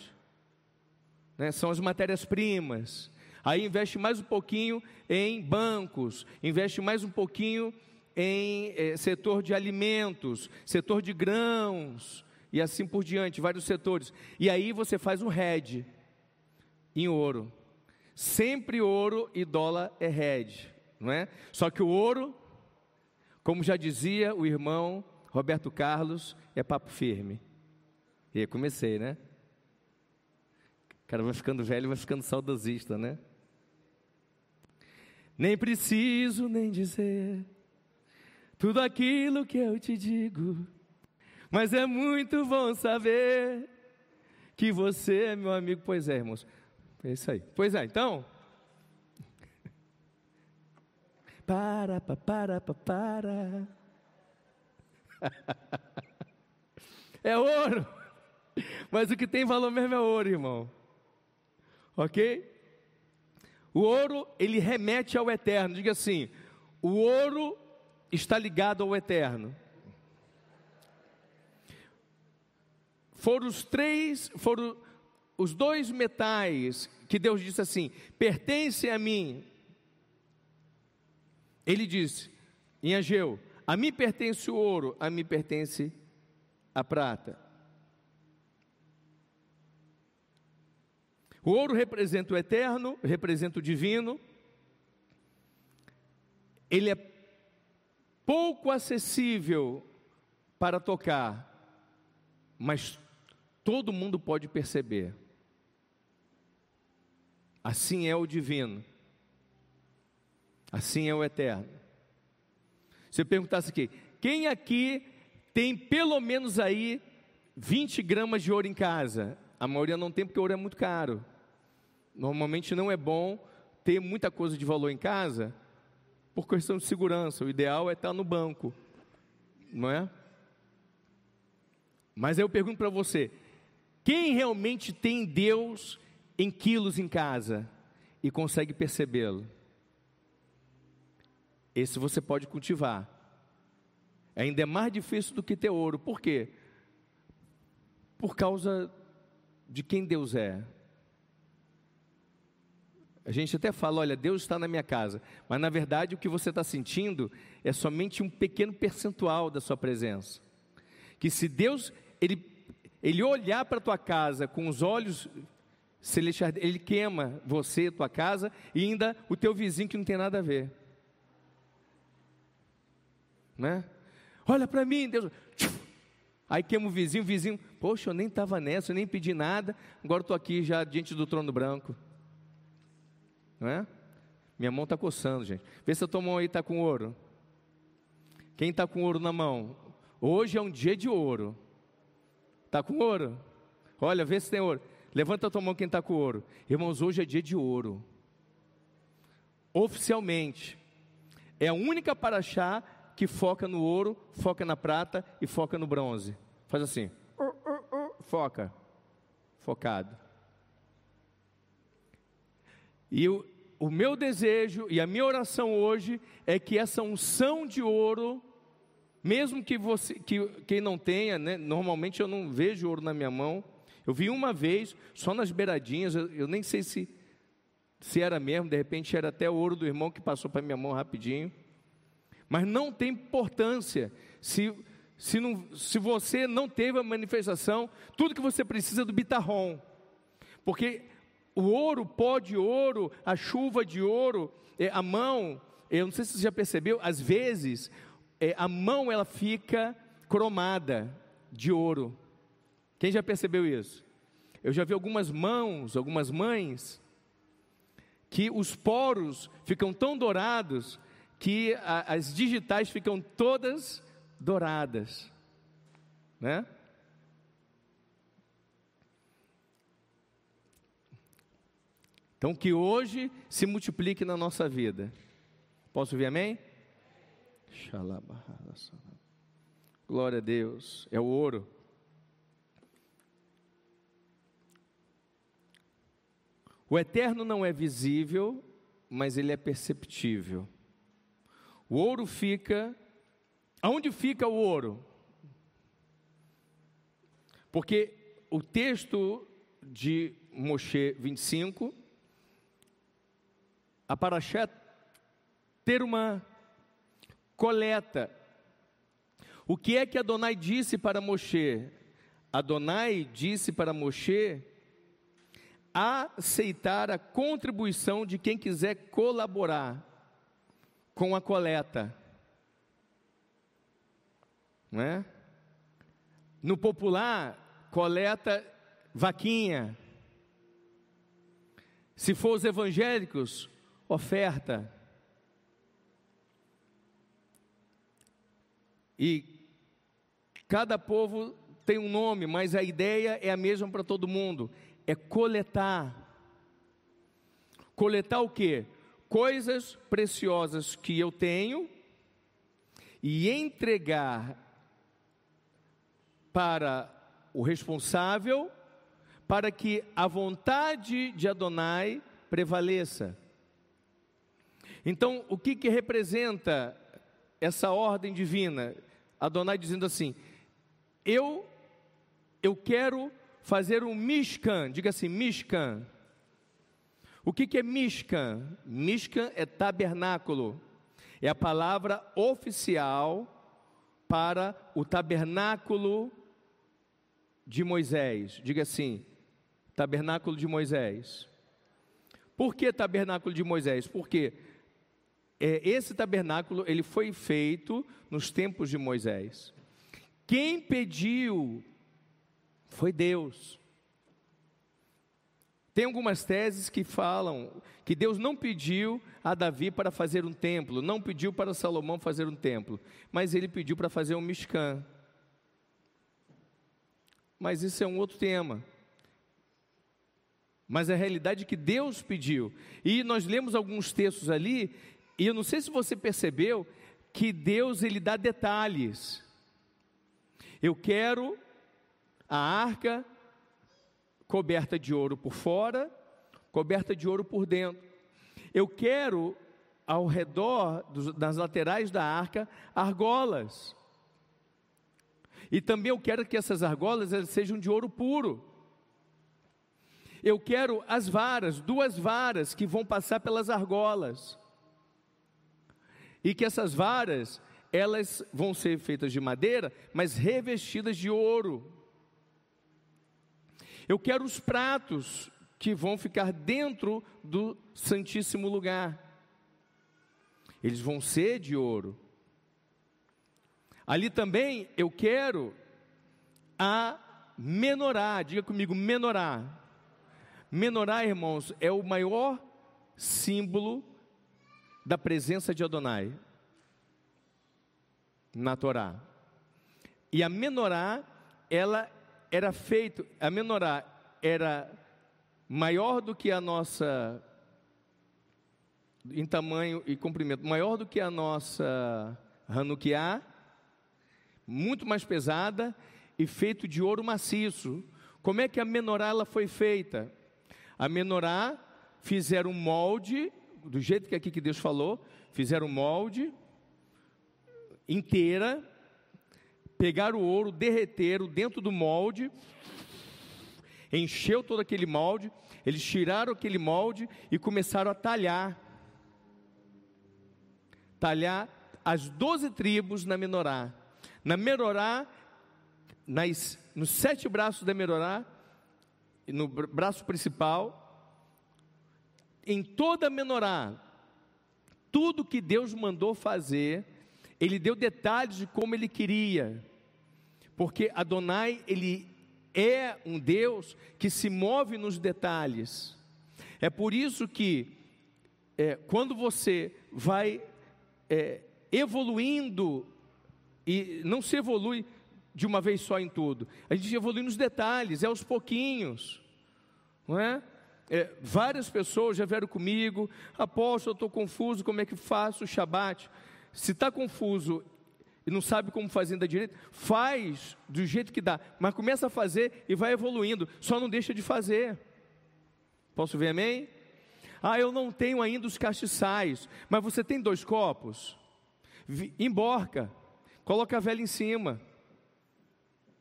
Né? São as matérias-primas. Aí investe mais um pouquinho em bancos, investe mais um pouquinho em é, setor de alimentos, setor de grãos e assim por diante, vários setores. E aí você faz um hedge em ouro. Sempre ouro e dólar é hedge, não é? Só que o ouro, como já dizia o irmão Roberto Carlos, é papo firme. E aí comecei, né? O cara vai ficando velho, vai ficando saudosista, né? Nem preciso nem dizer tudo aquilo que eu te digo, mas é muito bom saber que você é meu amigo. Pois é, irmãos. É isso aí. Pois é, então. *laughs* Para, para, para, para. *laughs* É ouro. Mas o que tem valor mesmo é ouro, irmão. Ok? O ouro, ele remete ao eterno. Diga assim: o ouro está ligado ao eterno. Foram os três, foram os dois metais que Deus disse assim: pertencem a mim. Ele disse em Ageu: a mim pertence o ouro, a mim pertence a prata. O ouro representa o eterno, representa o divino. Ele é pouco acessível para tocar, mas todo mundo pode perceber. Assim é o divino. Assim é o eterno. Se eu perguntasse aqui, quem aqui tem pelo menos aí 20 gramas de ouro em casa? A maioria não tem porque ouro é muito caro. Normalmente não é bom ter muita coisa de valor em casa por questão de segurança. O ideal é estar no banco, não é? Mas eu pergunto para você: quem realmente tem Deus em quilos em casa e consegue percebê-lo. Esse você pode cultivar. Ainda é mais difícil do que ter ouro. Por quê? Por causa de quem Deus é. A gente até fala, olha, Deus está na minha casa, mas na verdade o que você está sentindo é somente um pequeno percentual da sua presença. Que se Deus ele, ele olhar para a tua casa com os olhos celestial, ele queima você, tua casa e ainda o teu vizinho que não tem nada a ver. Né? Olha para mim, Deus. Aí queima o vizinho, o vizinho, poxa, eu nem estava nessa, eu nem pedi nada, agora estou aqui já diante do trono branco. Não é? Minha mão está coçando, gente. Vê se a tua mão aí está com ouro. Quem está com ouro na mão? Hoje é um dia de ouro. Está com ouro? Olha, vê se tem ouro. Levanta a tua mão quem está com ouro. Irmãos, hoje é dia de ouro. Oficialmente. É a única paraxá que foca no ouro, foca na prata e foca no bronze. Faz assim. Foca. Focado. E o, o meu desejo e a minha oração hoje é que essa unção de ouro, mesmo que você, que quem não tenha, né, normalmente eu não vejo ouro na minha mão, eu vi uma vez, só nas beiradinhas, eu, eu nem sei se, se era mesmo, de repente era até o ouro do irmão que passou para minha mão rapidinho. Mas não tem importância se, se, não, se você não teve a manifestação, tudo que você precisa é do bitarrom. Porque o ouro, pó de ouro, a chuva de ouro, é, a mão, eu não sei se você já percebeu, às vezes é, a mão ela fica cromada de ouro. Quem já percebeu isso? Eu já vi algumas mãos, algumas mães, que os poros ficam tão dourados que a, as digitais ficam todas douradas, né? Então que hoje se multiplique na nossa vida. Posso ouvir amém? Glória a Deus. É o ouro. O eterno não é visível, mas ele é perceptível. O ouro fica. Aonde fica o ouro? Porque o texto de Moshe 25, a Paraxé ter uma coleta. O que é que Adonai disse para Moshe? Adonai disse para Moshe aceitar a contribuição de quem quiser colaborar com a coleta. Não é? No popular, coleta vaquinha. Se for os evangélicos, oferta. E cada povo tem um nome, mas a ideia é a mesma para todo mundo é coletar. Coletar o que? Coisas preciosas que eu tenho e entregar para o responsável, para que a vontade de Adonai prevaleça. Então, o que, que representa essa ordem divina? Adonai dizendo assim: Eu eu quero fazer um Mishkan, diga assim, Mishkan. O que, que é Mishkan? Mishkan é tabernáculo, é a palavra oficial para o tabernáculo de Moisés. Diga assim, tabernáculo de Moisés. Por que tabernáculo de Moisés? Porque esse tabernáculo ele foi feito nos tempos de Moisés. Quem pediu foi Deus. Tem algumas teses que falam que Deus não pediu a Davi para fazer um templo, não pediu para Salomão fazer um templo, mas ele pediu para fazer um Mishkan. Mas isso é um outro tema. Mas a realidade é que Deus pediu. E nós lemos alguns textos ali, e eu não sei se você percebeu que Deus ele dá detalhes. Eu quero a arca coberta de ouro por fora, coberta de ouro por dentro. Eu quero ao redor dos, das laterais da arca argolas. E também eu quero que essas argolas sejam de ouro puro. Eu quero as varas, duas varas que vão passar pelas argolas. E que essas varas, elas vão ser feitas de madeira, mas revestidas de ouro. Eu quero os pratos que vão ficar dentro do Santíssimo Lugar. Eles vão ser de ouro. Ali também eu quero a menorá, diga comigo, menorá. Menorá, irmãos, é o maior símbolo da presença de Adonai na Torá. E a menorá, ela era feito, a menorá era maior do que a nossa, em tamanho e comprimento, maior do que a nossa Hanukkah, muito mais pesada e feito de ouro maciço. Como é que a menorá ela foi feita? A menorá fizeram um molde, do jeito que aqui que Deus falou, fizeram um molde inteira, pegaram o ouro, derreteram dentro do molde, encheu todo aquele molde, eles tiraram aquele molde e começaram a talhar. Talhar as doze tribos na menorá. Na menorá, nas, nos sete braços da menorá, no braço principal, em toda menorá, Tudo que Deus mandou fazer, ele deu detalhes de como ele queria. Porque Adonai, ele é um Deus que se move nos detalhes. É por isso que, é, quando você vai é, evoluindo, e não se evolui de uma vez só em tudo, a gente evolui nos detalhes, é aos pouquinhos, não é? É várias pessoas já vieram comigo, apóstolo, eu estou confuso, como é que faço o Shabat? Se está confuso e não sabe como fazer ainda direito, faz do jeito que dá, mas começa a fazer e vai evoluindo, só não deixa de fazer. Posso ver amém? Ah, eu não tenho ainda os castiçais, mas você tem dois copos? Emborca, coloca a vela em cima.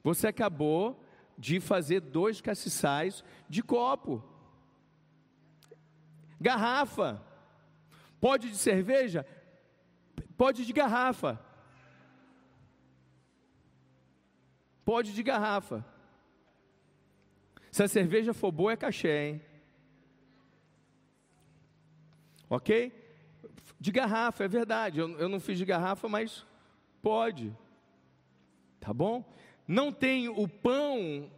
Você acabou de fazer dois castiçais de copo. Garrafa. Pode de cerveja? Pode de garrafa. Pode de garrafa. Se a cerveja for boa, é cachê, hein? Ok? De garrafa, é verdade. Eu, eu não fiz de garrafa, mas pode. Tá bom? Não tem o pão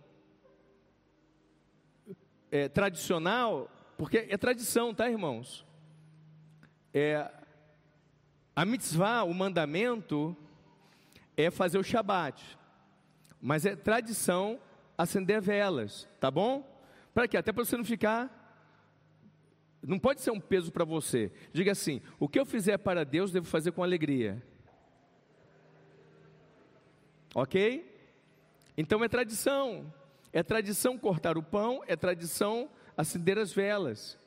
é, tradicional, porque é tradição, tá, irmãos? É, a mitzvah, o mandamento, é fazer o shabat. Mas é tradição acender velas, tá bom? Para quê? Até para você não ficar. Não pode ser um peso para você. Diga assim: o que eu fizer para Deus, devo fazer com alegria. Ok? Então é tradição. É tradição cortar o pão, é tradição acender as velas.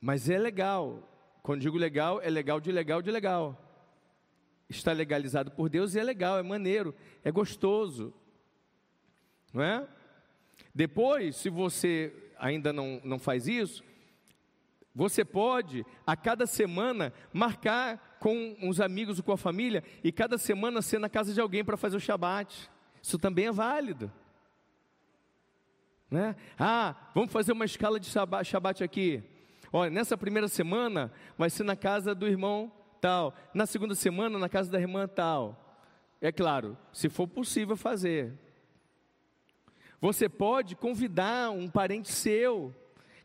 Mas é legal. Quando digo legal, é legal de legal de legal está legalizado por Deus e é legal, é maneiro, é gostoso, não é? Depois, se você ainda não, não faz isso, você pode, a cada semana, marcar com os amigos ou com a família, e cada semana ser na casa de alguém para fazer o Shabat. Isso também é válido. Né? Ah, vamos fazer uma escala de Shabat aqui. Olha, nessa primeira semana vai ser na casa do irmão tal, na segunda semana na casa da irmã tal. É claro, se for possível fazer. Você pode convidar um parente seu,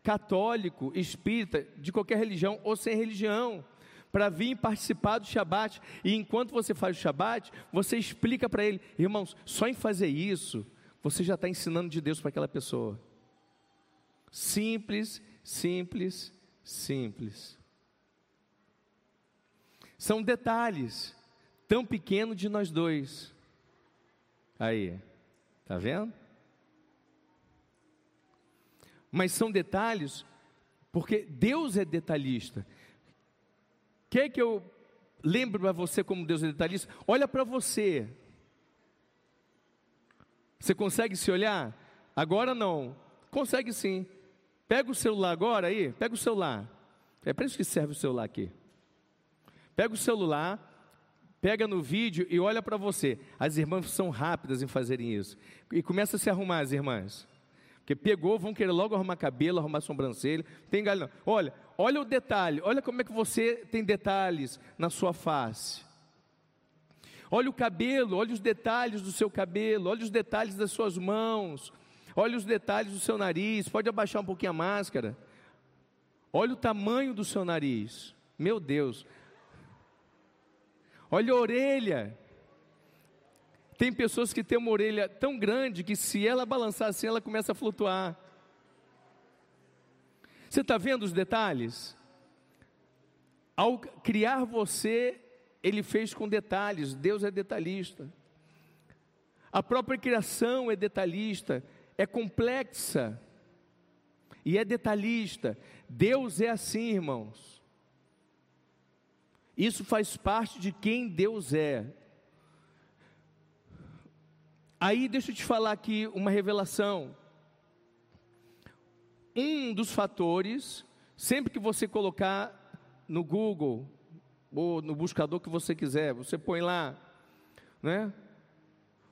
católico, espírita, de qualquer religião ou sem religião, para vir participar do Shabat. E enquanto você faz o Shabat, você explica para ele, irmãos, só em fazer isso, você já está ensinando de Deus para aquela pessoa. Simples, simples, simples. São detalhes, tão pequeno de nós dois. Aí, tá vendo? Mas são detalhes, porque Deus é detalhista. Quer que eu lembre para você como Deus é detalhista? Olha para você. Você consegue se olhar? Agora não. Consegue sim. Pega o celular agora aí, pega o celular. É para isso que serve o celular aqui. Pega o celular, pega no vídeo e olha para você. As irmãs são rápidas em fazerem isso. E começa a se arrumar as irmãs. Porque pegou, vão querer logo arrumar cabelo, arrumar sobrancelha. Tem galho não. Olha, olha o detalhe. Olha como é que você tem detalhes na sua face. Olha o cabelo, olha os detalhes do seu cabelo, olha os detalhes das suas mãos, olha os detalhes do seu nariz. Pode abaixar um pouquinho a máscara. Olha o tamanho do seu nariz. Meu Deus, Olha a orelha. Tem pessoas que têm uma orelha tão grande que se ela balançar assim, ela começa a flutuar. Você está vendo os detalhes? Ao criar você, Ele fez com detalhes. Deus é detalhista. A própria criação é detalhista, é complexa e é detalhista. Deus é assim, irmãos. Isso faz parte de quem Deus é. Aí deixa eu te falar aqui uma revelação. Um dos fatores, sempre que você colocar no Google ou no buscador que você quiser, você põe lá, né?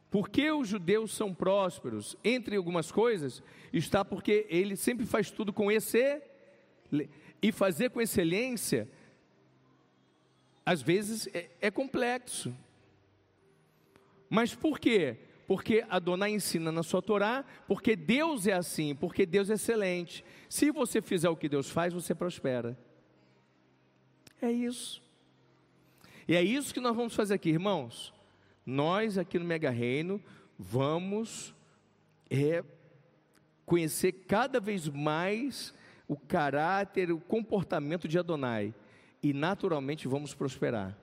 Por que os judeus são prósperos? Entre algumas coisas, está porque ele sempre faz tudo com esse E fazer com excelência, às vezes é, é complexo. Mas por quê? Porque Adonai ensina na sua Torá, porque Deus é assim, porque Deus é excelente. Se você fizer o que Deus faz, você prospera. É isso. E é isso que nós vamos fazer aqui, irmãos. Nós aqui no Mega Reino vamos é, conhecer cada vez mais o caráter, o comportamento de Adonai e naturalmente vamos prosperar.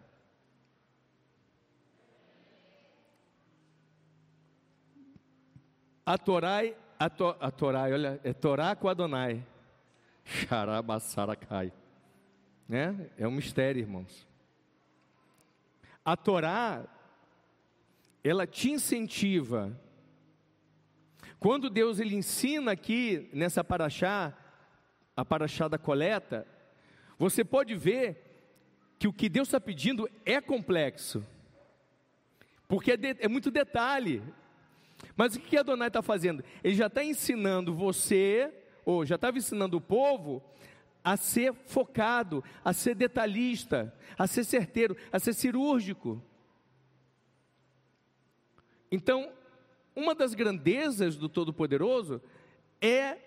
A Torai, a, to, a Torai, olha, é Torá com Adonai. Xarabassaracai. Né? É um mistério, irmãos. A Torá, ela te incentiva. Quando Deus ele ensina aqui nessa paraxá, a paraxá da coleta, você pode ver que o que Deus está pedindo é complexo, porque é, de, é muito detalhe. Mas o que Adonai está fazendo? Ele já está ensinando você, ou já estava ensinando o povo, a ser focado, a ser detalhista, a ser certeiro, a ser cirúrgico. Então, uma das grandezas do Todo-Poderoso é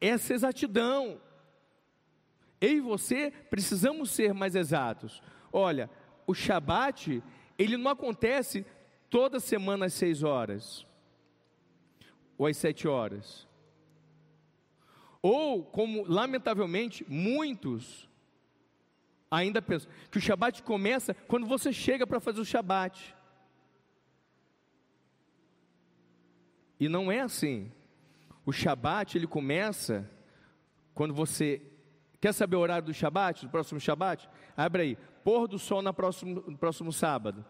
essa exatidão. Eu e você precisamos ser mais exatos. Olha, o Shabat, ele não acontece toda semana às seis horas, ou às sete horas. Ou, como lamentavelmente muitos ainda pensam, que o Shabat começa quando você chega para fazer o Shabat. E não é assim. O Shabat ele começa quando você quer saber o horário do Shabat, do próximo Shabat? Abre aí, pôr do sol na próximo, no próximo sábado.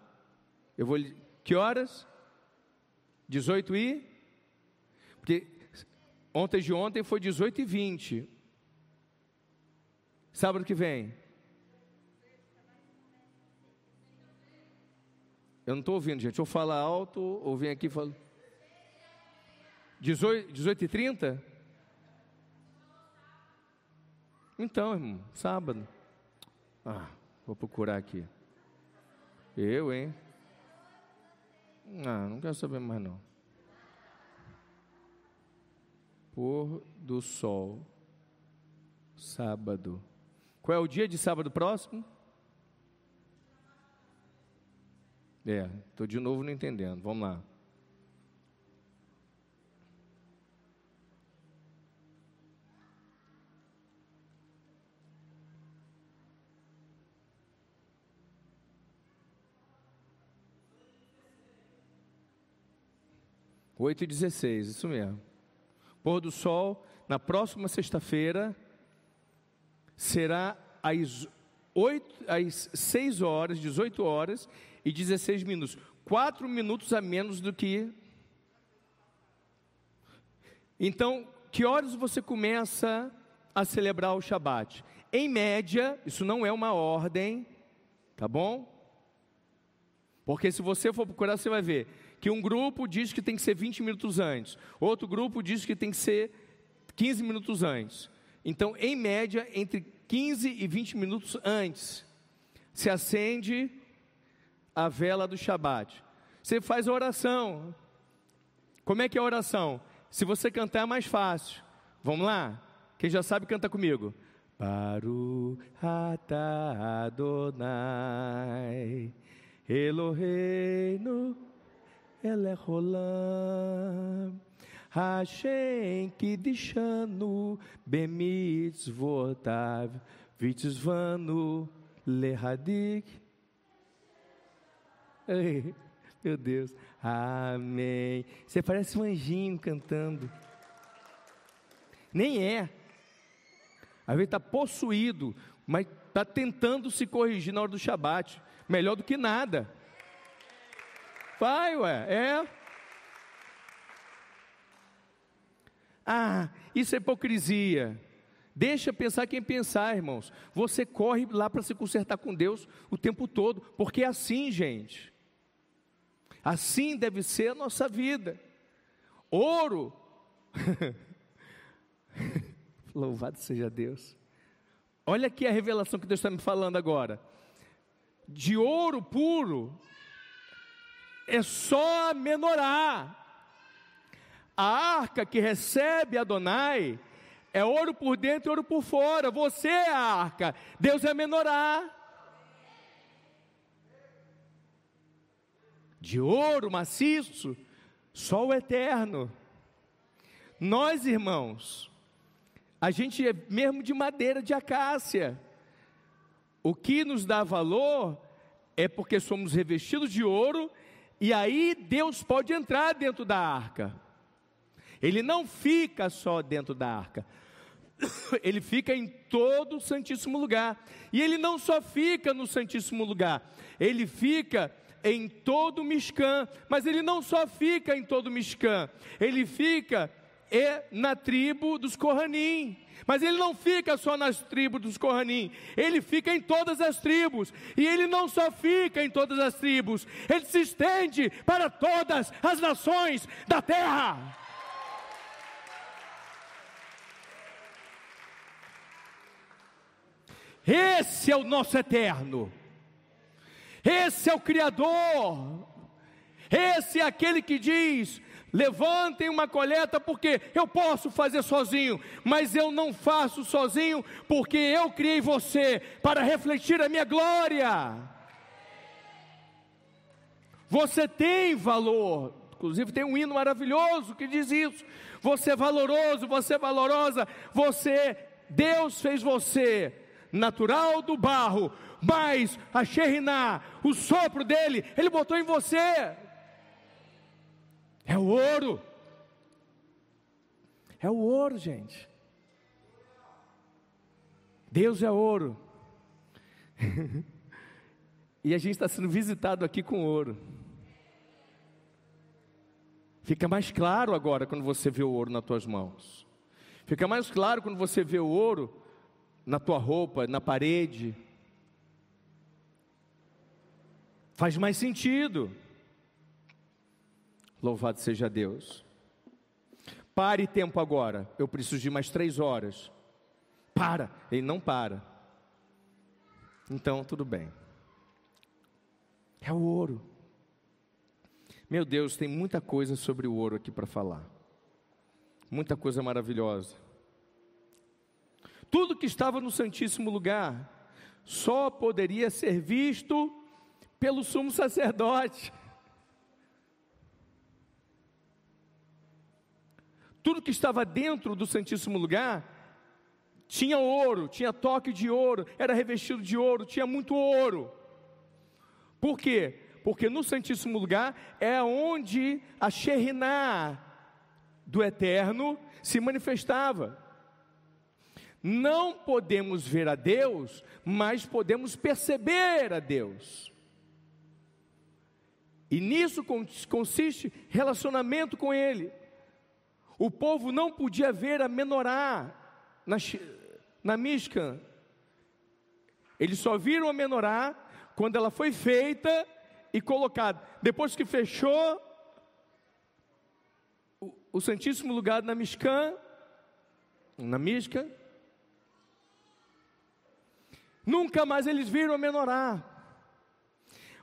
Eu vou que horas? 18 e porque Ontem de ontem foi 18 e 20. Sábado que vem. Eu não estou ouvindo, gente. Eu falo alto ou vem aqui e falo. 18, 18 e 30? Então, irmão, sábado. Ah, vou procurar aqui. Eu, hein? Ah, não quero saber mais não pôr do sol. Sábado. Qual é o dia de sábado próximo? É, estou de novo não entendendo. Vamos lá. Oito e dezesseis, isso mesmo pôr do sol, na próxima sexta-feira, será às, 8, às 6 horas, 18 horas e 16 minutos. Quatro minutos a menos do que. Então, que horas você começa a celebrar o Shabat? Em média, isso não é uma ordem, tá bom? Porque se você for procurar, você vai ver que um grupo diz que tem que ser 20 minutos antes, outro grupo diz que tem que ser 15 minutos antes. Então, em média, entre 15 e 20 minutos antes, se acende a vela do Shabat. Você faz a oração. Como é que é a oração? Se você cantar é mais fácil. Vamos lá? Quem já sabe, canta comigo. Baru Adonai Eloheinu Eleholam, Hashem Kidishanu, Bemitzvotav, Vitzvanu, Lehadik. Ei, meu Deus, amém. Você parece um anjinho cantando. Nem é. Às vezes está possuído, mas está tentando se corrigir na hora do Shabat. Melhor do que nada. Vai, ué, é. Ah, isso é hipocrisia. Deixa pensar quem pensar, irmãos. Você corre lá para se consertar com Deus o tempo todo, porque é assim, gente. Assim deve ser a nossa vida. Ouro. *laughs* Louvado seja Deus. Olha aqui a revelação que Deus está me falando agora. De ouro puro é só a menorá. A arca que recebe Adonai é ouro por dentro e ouro por fora. Você é a arca, Deus é a menorá. De ouro maciço, só o eterno. Nós, irmãos, a gente é mesmo de madeira de acácia. O que nos dá valor é porque somos revestidos de ouro e aí Deus pode entrar dentro da arca. Ele não fica só dentro da arca. *coughs* Ele fica em todo o Santíssimo Lugar. E ele não só fica no Santíssimo Lugar, ele fica em todo o Mishkan, mas ele não só fica em todo o Mishkan, ele fica na tribo dos Kohanim. Mas ele não fica só nas tribos dos Kohanim, ele fica em todas as tribos. E ele não só fica em todas as tribos, ele se estende para todas as nações da terra. Esse é o nosso eterno. Esse é o Criador. Esse é aquele que diz: levantem uma coleta, porque eu posso fazer sozinho, mas eu não faço sozinho, porque eu criei você para refletir a minha glória. Você tem valor, inclusive tem um hino maravilhoso que diz isso. Você é valoroso, você é valorosa, você, Deus fez você natural do barro, mas a Xeriná, o sopro dele, ele botou em você. É o ouro. É o ouro, gente. Deus é ouro. *laughs* e a gente está sendo visitado aqui com ouro. Fica mais claro agora quando você vê o ouro nas tuas mãos. Fica mais claro quando você vê o ouro na tua roupa, na parede. Faz mais sentido. Louvado seja Deus. Pare tempo agora. Eu preciso de mais três horas. Para. Ele não para. Então, tudo bem. É o ouro. Meu Deus, tem muita coisa sobre o ouro aqui para falar. Muita coisa maravilhosa. Tudo que estava no Santíssimo Lugar só poderia ser visto pelo sumo sacerdote. Tudo que estava dentro do Santíssimo Lugar tinha ouro, tinha toque de ouro, era revestido de ouro, tinha muito ouro. Por quê? Porque no Santíssimo Lugar é onde a Sheriná do Eterno se manifestava. Não podemos ver a Deus, mas podemos perceber a Deus. E nisso consiste relacionamento com Ele. O povo não podia ver a menorá na, na Mishkan. Eles só viram a menorá quando ela foi feita e colocada. Depois que fechou o, o Santíssimo Lugar na Mishkan, na Mishkan, Nunca mais eles viram a menorá.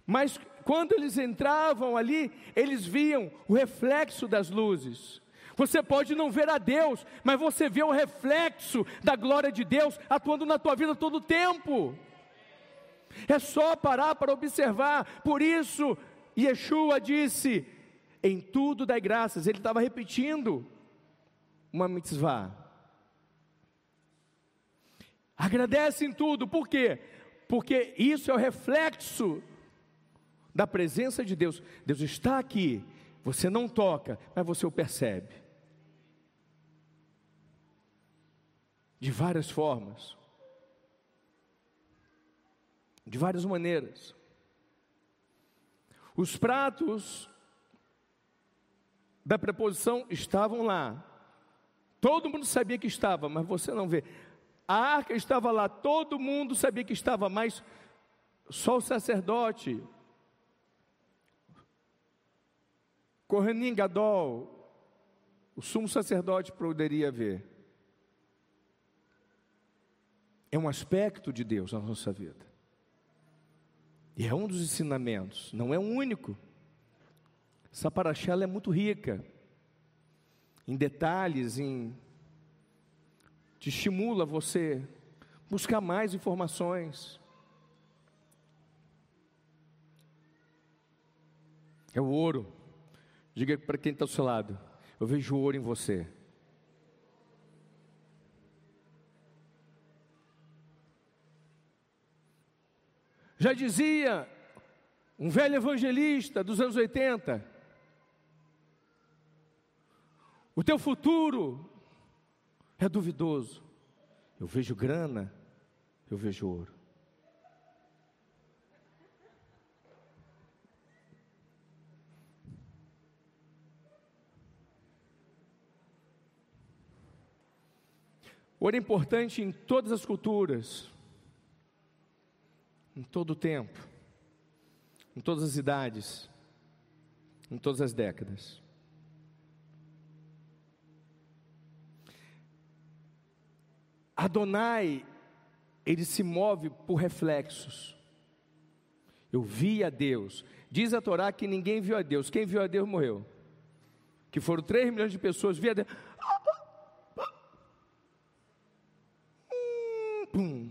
Mas quando eles entravam ali, eles viam o reflexo das luzes. Você pode não ver a Deus, mas você vê o reflexo da glória de Deus atuando na tua vida todo o tempo. É só parar para observar. Por isso, Yeshua disse: em tudo dai graças. Ele estava repetindo uma mitzvah. Agradece em tudo, por quê? Porque isso é o reflexo da presença de Deus. Deus está aqui, você não toca, mas você o percebe. De várias formas, de várias maneiras. Os pratos da preposição estavam lá. Todo mundo sabia que estava, mas você não vê. A arca estava lá, todo mundo sabia que estava, mas só o sacerdote, Kohanim Gadol, o sumo sacerdote poderia ver. É um aspecto de Deus na nossa vida. E é um dos ensinamentos, não é o único. Essa paraxá é muito rica em detalhes, em te estimula você buscar mais informações. É o ouro. Diga para quem está ao seu lado: eu vejo ouro em você. Já dizia um velho evangelista dos anos 80: o teu futuro é duvidoso. Eu vejo grana, eu vejo ouro. Ouro é importante em todas as culturas em todo o tempo, em todas as idades, em todas as décadas. Adonai, ele se move por reflexos. Eu vi a Deus. Diz a Torá que ninguém viu a Deus. Quem viu a Deus morreu. Que foram 3 milhões de pessoas viram a Deus. Hum, pum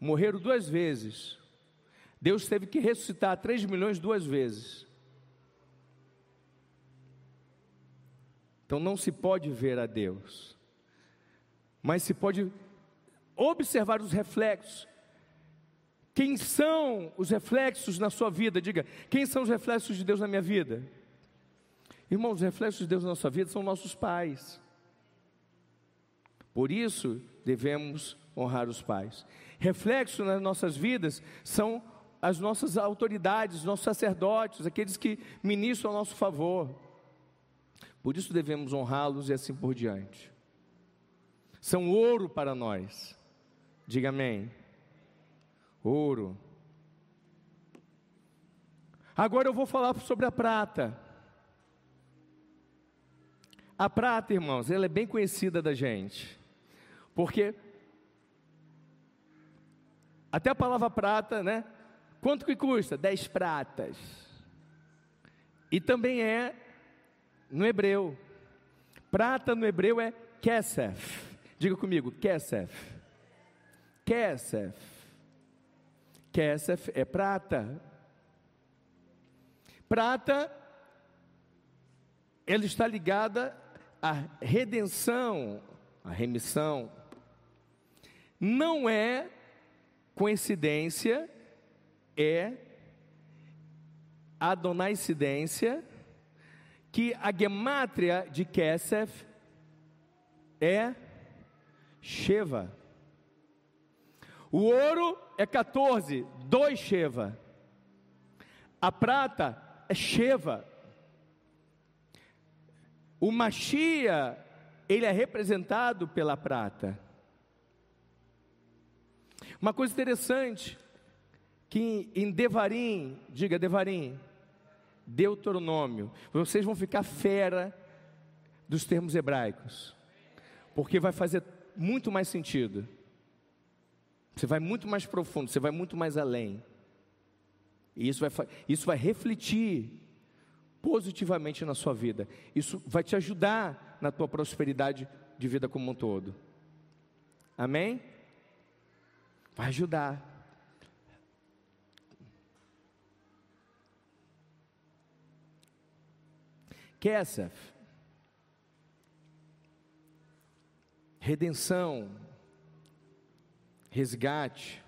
morreram duas vezes. Deus teve que ressuscitar 3 milhões duas vezes. Então não se pode ver a Deus, mas se pode observar os reflexos. Quem são os reflexos na sua vida? Diga, quem são os reflexos de Deus na minha vida? Irmãos, os reflexos de Deus na nossa vida são nossos pais. Por isso, devemos honrar os pais. Reflexo nas nossas vidas são as nossas autoridades, nossos sacerdotes, aqueles que ministram ao nosso favor. Por isso devemos honrá-los e assim por diante. São ouro para nós. Diga amém. Ouro. Agora eu vou falar sobre a prata. A prata, irmãos, ela é bem conhecida da gente. Porque até a palavra prata, né? Quanto que custa? Dez pratas. E também é no hebreu. Prata no hebreu é kesef. Diga comigo, kesef. Kesef. Kesef é prata. Prata, ela está ligada à redenção, à remissão. Não é Coincidência é adonaincidência que a gemátria de Kesef é Sheva. O ouro é 14, 2 Sheva. A prata é Sheva. O Machia, ele é representado pela prata. Uma coisa interessante, que em Devarim, diga Devarim, Deuteronômio, vocês vão ficar fera dos termos hebraicos, porque vai fazer muito mais sentido. Você vai muito mais profundo, você vai muito mais além. E isso vai, isso vai refletir positivamente na sua vida. Isso vai te ajudar na tua prosperidade de vida como um todo. Amém? Vai ajudar. Kesef, redenção, resgate.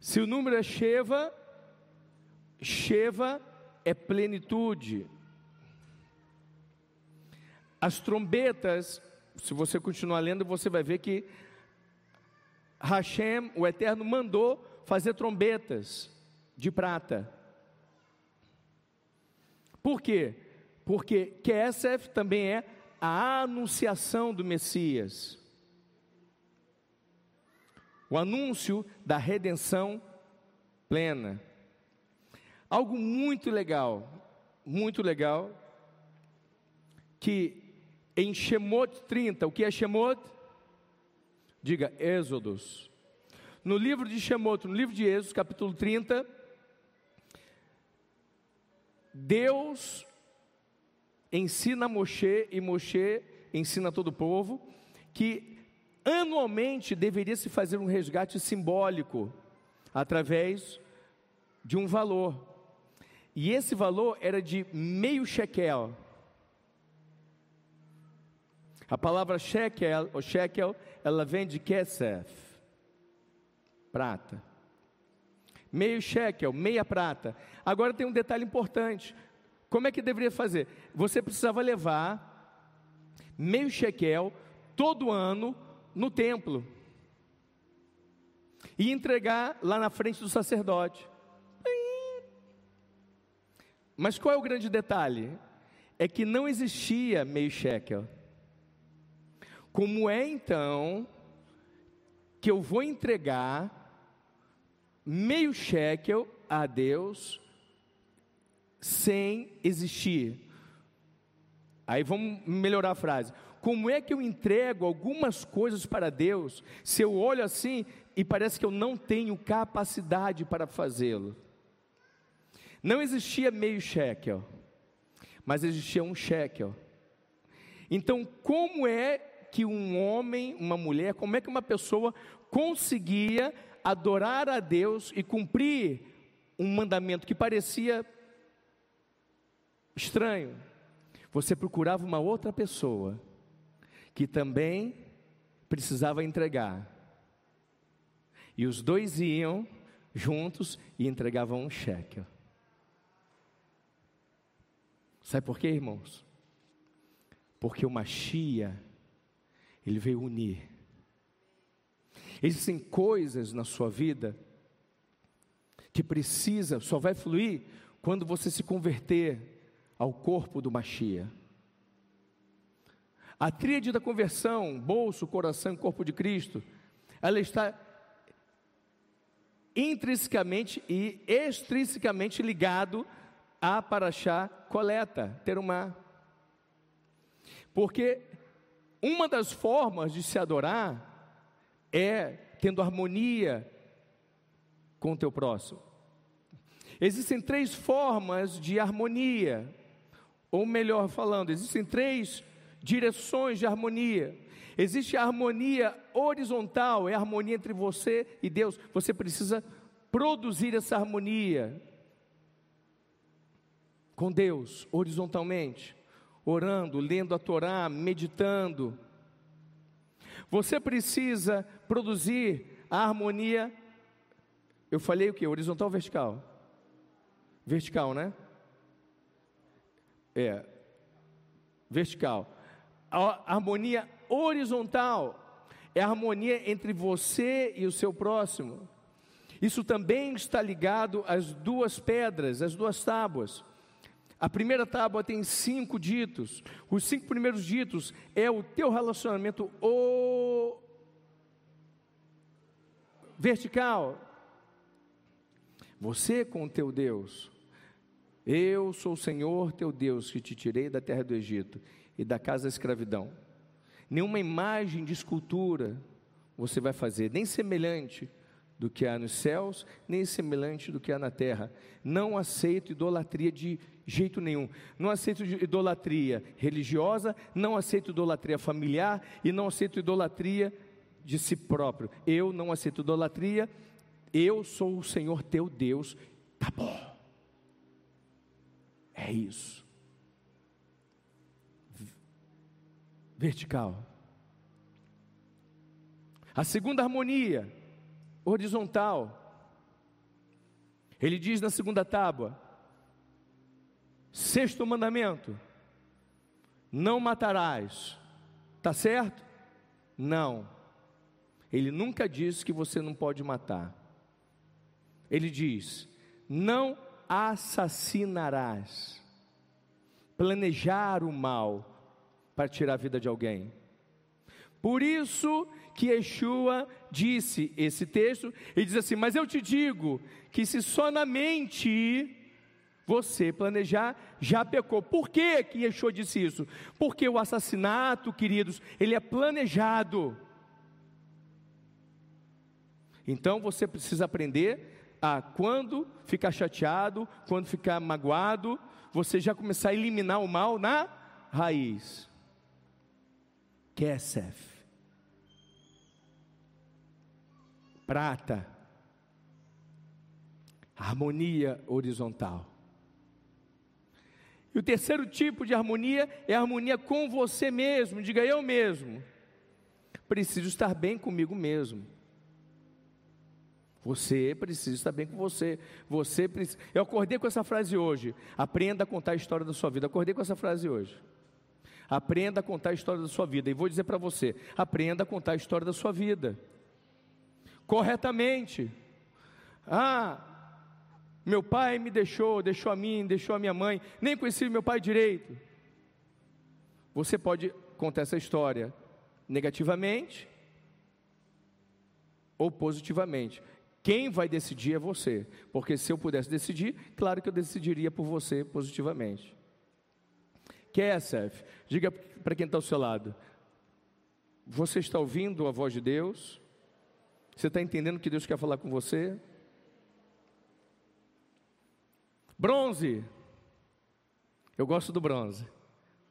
Se o número é Sheva, Sheva é plenitude. As trombetas se você continuar lendo, você vai ver que Hashem, o Eterno, mandou fazer trombetas de prata. Por quê? Porque Kesef também é a anunciação do Messias. O anúncio da redenção plena. Algo muito legal, muito legal, que em Shemot 30. O que é Shemot? Diga, Êxodos. No livro de Shemot, no livro de Êxodos, capítulo 30, Deus ensina a Moshe e Moshe ensina todo o povo que anualmente deveria se fazer um resgate simbólico através de um valor. E esse valor era de meio shekel. A palavra shekel, ou shekel, ela vem de kesef, prata. Meio shekel, meia prata. Agora tem um detalhe importante. Como é que deveria fazer? Você precisava levar meio shekel todo ano no templo e entregar lá na frente do sacerdote. Mas qual é o grande detalhe? É que não existia meio shekel. Como é então que eu vou entregar meio shekel a Deus sem existir? Aí vamos melhorar a frase. Como é que eu entrego algumas coisas para Deus se eu olho assim e parece que eu não tenho capacidade para fazê-lo? Não existia meio shekel, mas existia um shekel. Então, como é que um homem, uma mulher, como é que uma pessoa conseguia adorar a Deus e cumprir um mandamento que parecia estranho? Você procurava uma outra pessoa que também precisava entregar. E os dois iam juntos e entregavam um cheque. Sabe por quê, irmãos? Porque o Machia, ele veio unir. Existem coisas na sua vida que precisa, só vai fluir quando você se converter ao corpo do Machia. A tríade da conversão, bolso, coração e corpo de Cristo, ela está intrinsecamente e extrinsecamente ligado a Paraxá coleta, terumá. Porque uma das formas de se adorar é tendo harmonia com o teu próximo. Existem três formas de harmonia, ou melhor falando, existem três direções de harmonia. Existe a harmonia horizontal, é a harmonia entre você e Deus. Você precisa produzir essa harmonia com Deus, horizontalmente, orando, lendo a Torá, meditando. Você precisa produzir a harmonia. Eu falei o que? Horizontal ou vertical? Vertical, né? É. Vertical a harmonia horizontal, é a harmonia entre você e o seu próximo. Isso também está ligado às duas pedras, às duas tábuas. A primeira tábua tem cinco ditos. Os cinco primeiros ditos é o teu relacionamento o... vertical. Você com o teu Deus. Eu sou o Senhor teu Deus que te tirei da terra do Egito e da casa da escravidão. Nenhuma imagem de escultura você vai fazer, nem semelhante do que há nos céus, nem semelhante do que há na terra. Não aceito idolatria de jeito nenhum. Não aceito idolatria religiosa, não aceito idolatria familiar e não aceito idolatria de si próprio. Eu não aceito idolatria. Eu sou o Senhor teu Deus. Tá bom. É isso. vertical. A segunda harmonia, horizontal. Ele diz na segunda tábua, sexto mandamento: não matarás. Tá certo? Não. Ele nunca diz que você não pode matar. Ele diz: não assassinarás. Planejar o mal para tirar a vida de alguém. Por isso que Yeshua disse esse texto, e diz assim: Mas eu te digo que se só na mente você planejar, já pecou. Por que que Yeshua disse isso? Porque o assassinato, queridos, ele é planejado. Então você precisa aprender a quando ficar chateado, quando ficar magoado, você já começar a eliminar o mal na raiz. Kesef. Prata. Harmonia horizontal. E o terceiro tipo de harmonia é a harmonia com você mesmo. Diga eu mesmo. Preciso estar bem comigo mesmo. Você precisa estar bem com você. Você precisa... Eu acordei com essa frase hoje. Aprenda a contar a história da sua vida. Acordei com essa frase hoje. Aprenda a contar a história da sua vida. E vou dizer para você: aprenda a contar a história da sua vida. Corretamente. Ah, meu pai me deixou, deixou a mim, deixou a minha mãe, nem conheci meu pai direito. Você pode contar essa história negativamente ou positivamente. Quem vai decidir é você, porque se eu pudesse decidir, claro que eu decidiria por você positivamente. Kessef, diga para quem está ao seu lado: você está ouvindo a voz de Deus? Você está entendendo que Deus quer falar com você? Bronze. Eu gosto do bronze,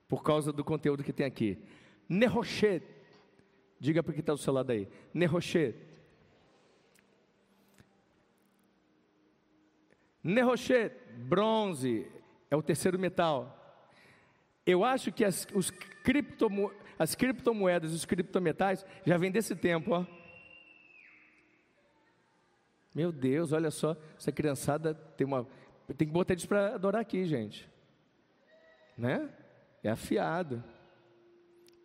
por causa do conteúdo que tem aqui. Nerochet. Diga para quem está do seu lado aí. Nerochet. Nerochet, bronze, é o terceiro metal. Eu acho que as, os criptomo, as criptomoedas, os criptometais, já vem desse tempo, ó. Meu Deus, olha só, essa criançada tem uma. Tem que botar eles para adorar aqui, gente. Né? É afiado.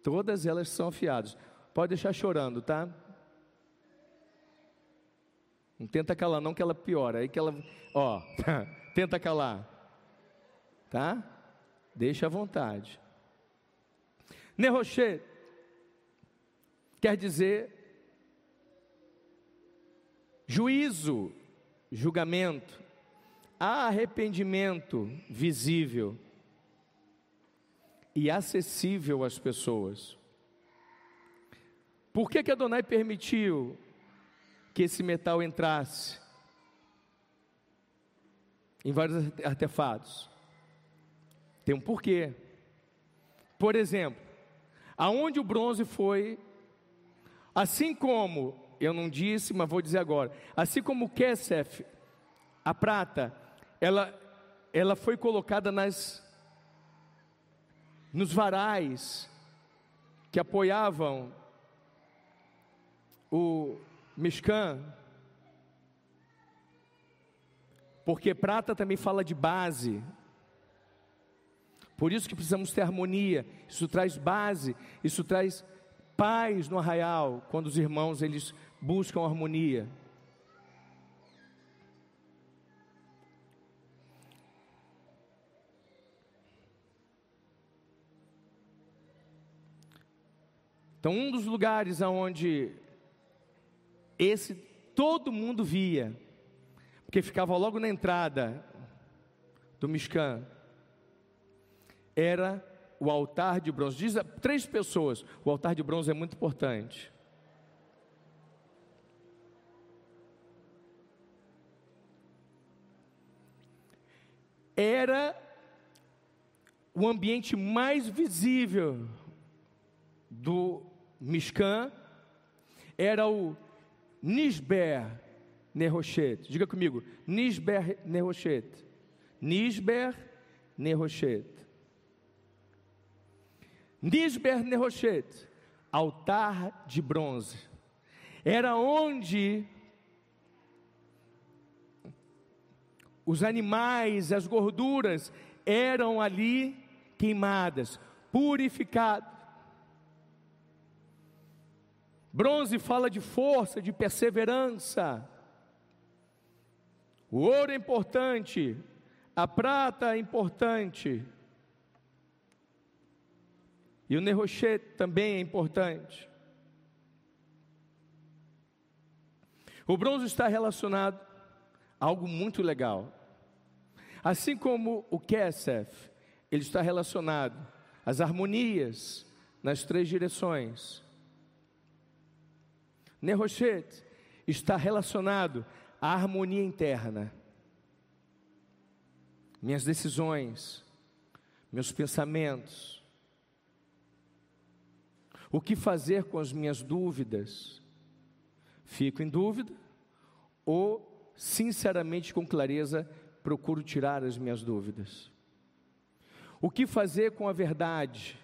Todas elas são afiadas. Pode deixar chorando, tá? Não tenta calar, não, que ela piora. Aí que ela. Ó, *laughs* tenta calar. Tá? Deixa à vontade. Nerochet quer dizer juízo, julgamento, arrependimento visível e acessível às pessoas. Por que, que Adonai permitiu que esse metal entrasse em vários artefatos? Tem um porquê. Por exemplo, aonde o bronze foi, assim como, eu não disse, mas vou dizer agora, assim como o Kesef, a prata, ela, ela foi colocada nas, nos varais que apoiavam o Mishkan, porque prata também fala de base, por isso que precisamos ter harmonia. Isso traz base, isso traz paz no arraial, quando os irmãos eles buscam harmonia. Então, um dos lugares aonde esse todo mundo via, porque ficava logo na entrada do Mishkan, era o altar de bronze. Diz a três pessoas: o altar de bronze é muito importante. Era o ambiente mais visível do Mishkan, era o Nisber Nerochet. Diga comigo, Nisber Nerochet. Nisber Nerochet. Nisber Nerochet, altar de bronze, era onde os animais, as gorduras eram ali queimadas, purificadas. Bronze fala de força, de perseverança. O ouro é importante, a prata é importante. E o Nerochet também é importante. O bronze está relacionado a algo muito legal. Assim como o Kesef, ele está relacionado às harmonias nas três direções. Nerochet está relacionado à harmonia interna. Minhas decisões, meus pensamentos, o que fazer com as minhas dúvidas? Fico em dúvida ou, sinceramente, com clareza, procuro tirar as minhas dúvidas? O que fazer com a verdade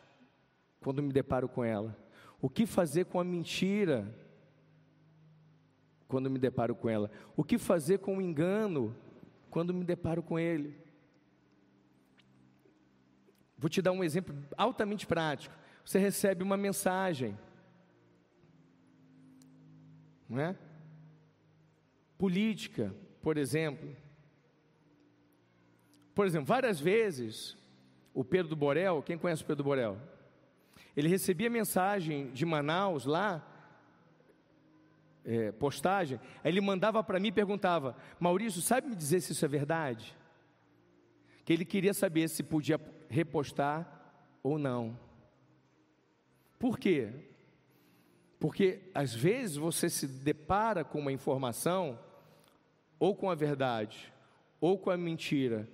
quando me deparo com ela? O que fazer com a mentira quando me deparo com ela? O que fazer com o engano quando me deparo com ele? Vou te dar um exemplo altamente prático. Você recebe uma mensagem, não é? Política, por exemplo. Por exemplo, várias vezes o Pedro Borel, quem conhece o Pedro Borel? Ele recebia mensagem de Manaus lá, é, postagem, aí ele mandava para mim e perguntava: Maurício, sabe me dizer se isso é verdade? Que ele queria saber se podia repostar ou não. Por quê? Porque às vezes você se depara com uma informação, ou com a verdade, ou com a mentira,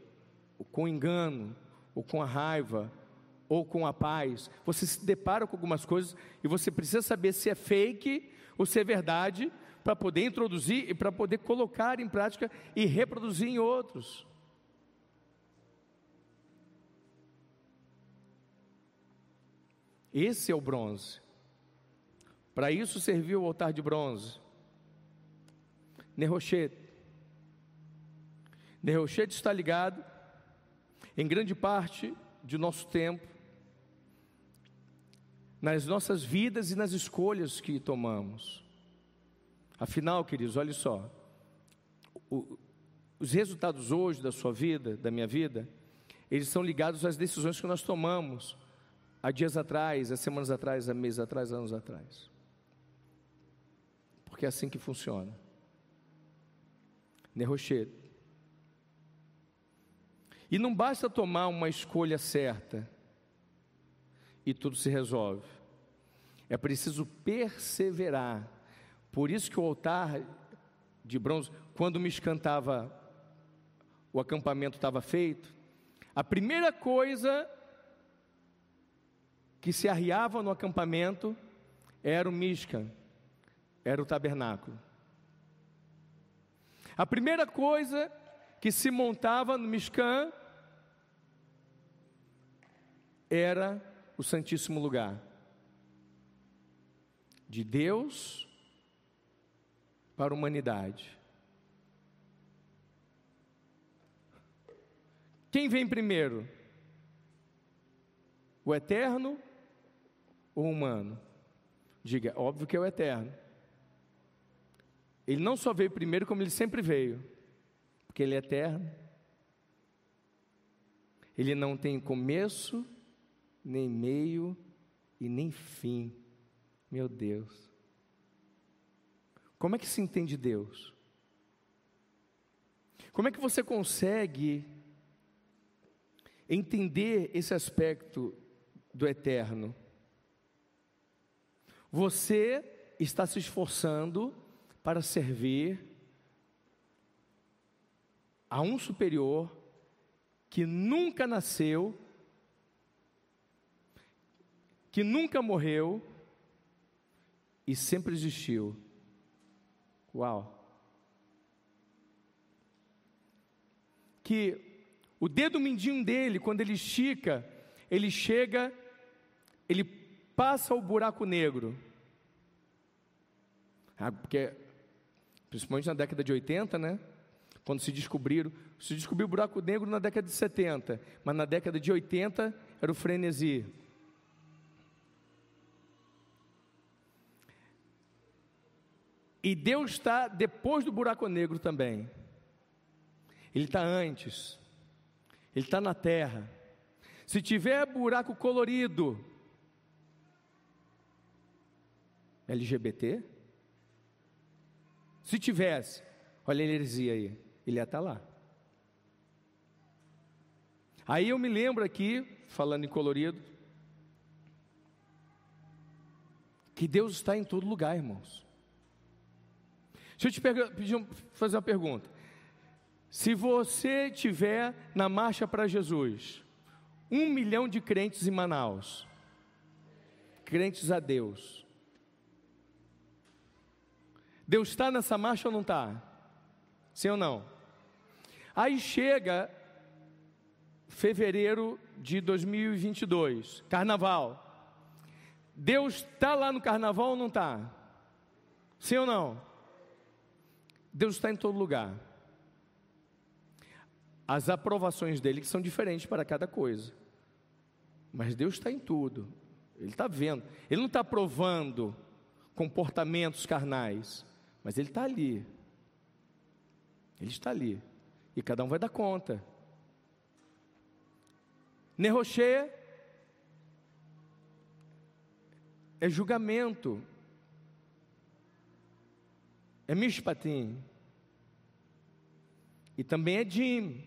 ou com o engano, ou com a raiva, ou com a paz. Você se depara com algumas coisas e você precisa saber se é fake ou se é verdade para poder introduzir e para poder colocar em prática e reproduzir em outros. Esse é o bronze. Para isso serviu o altar de bronze. Nerrochete. Nerrochete está ligado, em grande parte de nosso tempo, nas nossas vidas e nas escolhas que tomamos. Afinal, queridos, olhe só. O, os resultados hoje da sua vida, da minha vida, eles são ligados às decisões que nós tomamos há dias atrás, há semanas atrás, há meses atrás, anos atrás. Porque é assim que funciona. Nerrochete. E não basta tomar uma escolha certa e tudo se resolve. É preciso perseverar. Por isso que o altar de bronze, quando me escantava, o acampamento estava feito, a primeira coisa que se arriava no acampamento era o Mishkan, era o tabernáculo. A primeira coisa que se montava no Mishkan era o Santíssimo Lugar. De Deus para a humanidade. Quem vem primeiro? O eterno ou humano? Diga, óbvio que é o eterno. Ele não só veio primeiro, como ele sempre veio, porque ele é eterno. Ele não tem começo, nem meio e nem fim. Meu Deus. Como é que se entende Deus? Como é que você consegue entender esse aspecto do eterno? Você está se esforçando para servir a um superior que nunca nasceu, que nunca morreu e sempre existiu. Uau! Que o dedo mindinho dele, quando ele estica, ele chega, ele passa o buraco negro. Ah, porque, principalmente na década de 80, né? Quando se descobriram, se descobriu o buraco negro na década de 70, mas na década de 80 era o frenesi. E Deus está depois do buraco negro também. Ele está antes. Ele está na terra. Se tiver buraco colorido, LGBT? Se tivesse, olha a heresia aí, ele ia estar lá. Aí eu me lembro aqui, falando em colorido, que Deus está em todo lugar, irmãos. Deixa eu te pedir, fazer uma pergunta. Se você tiver na marcha para Jesus, um milhão de crentes em Manaus, crentes a Deus, Deus está nessa marcha ou não está? Sim ou não? Aí chega fevereiro de 2022, carnaval. Deus está lá no carnaval ou não está? Sim ou não? Deus está em todo lugar. As aprovações dele que são diferentes para cada coisa. Mas Deus está em tudo. Ele está vendo. Ele não está provando comportamentos carnais. Mas Ele está ali. Ele está ali. E cada um vai dar conta. Nerroché é julgamento. É mishpatim. E também é Jim.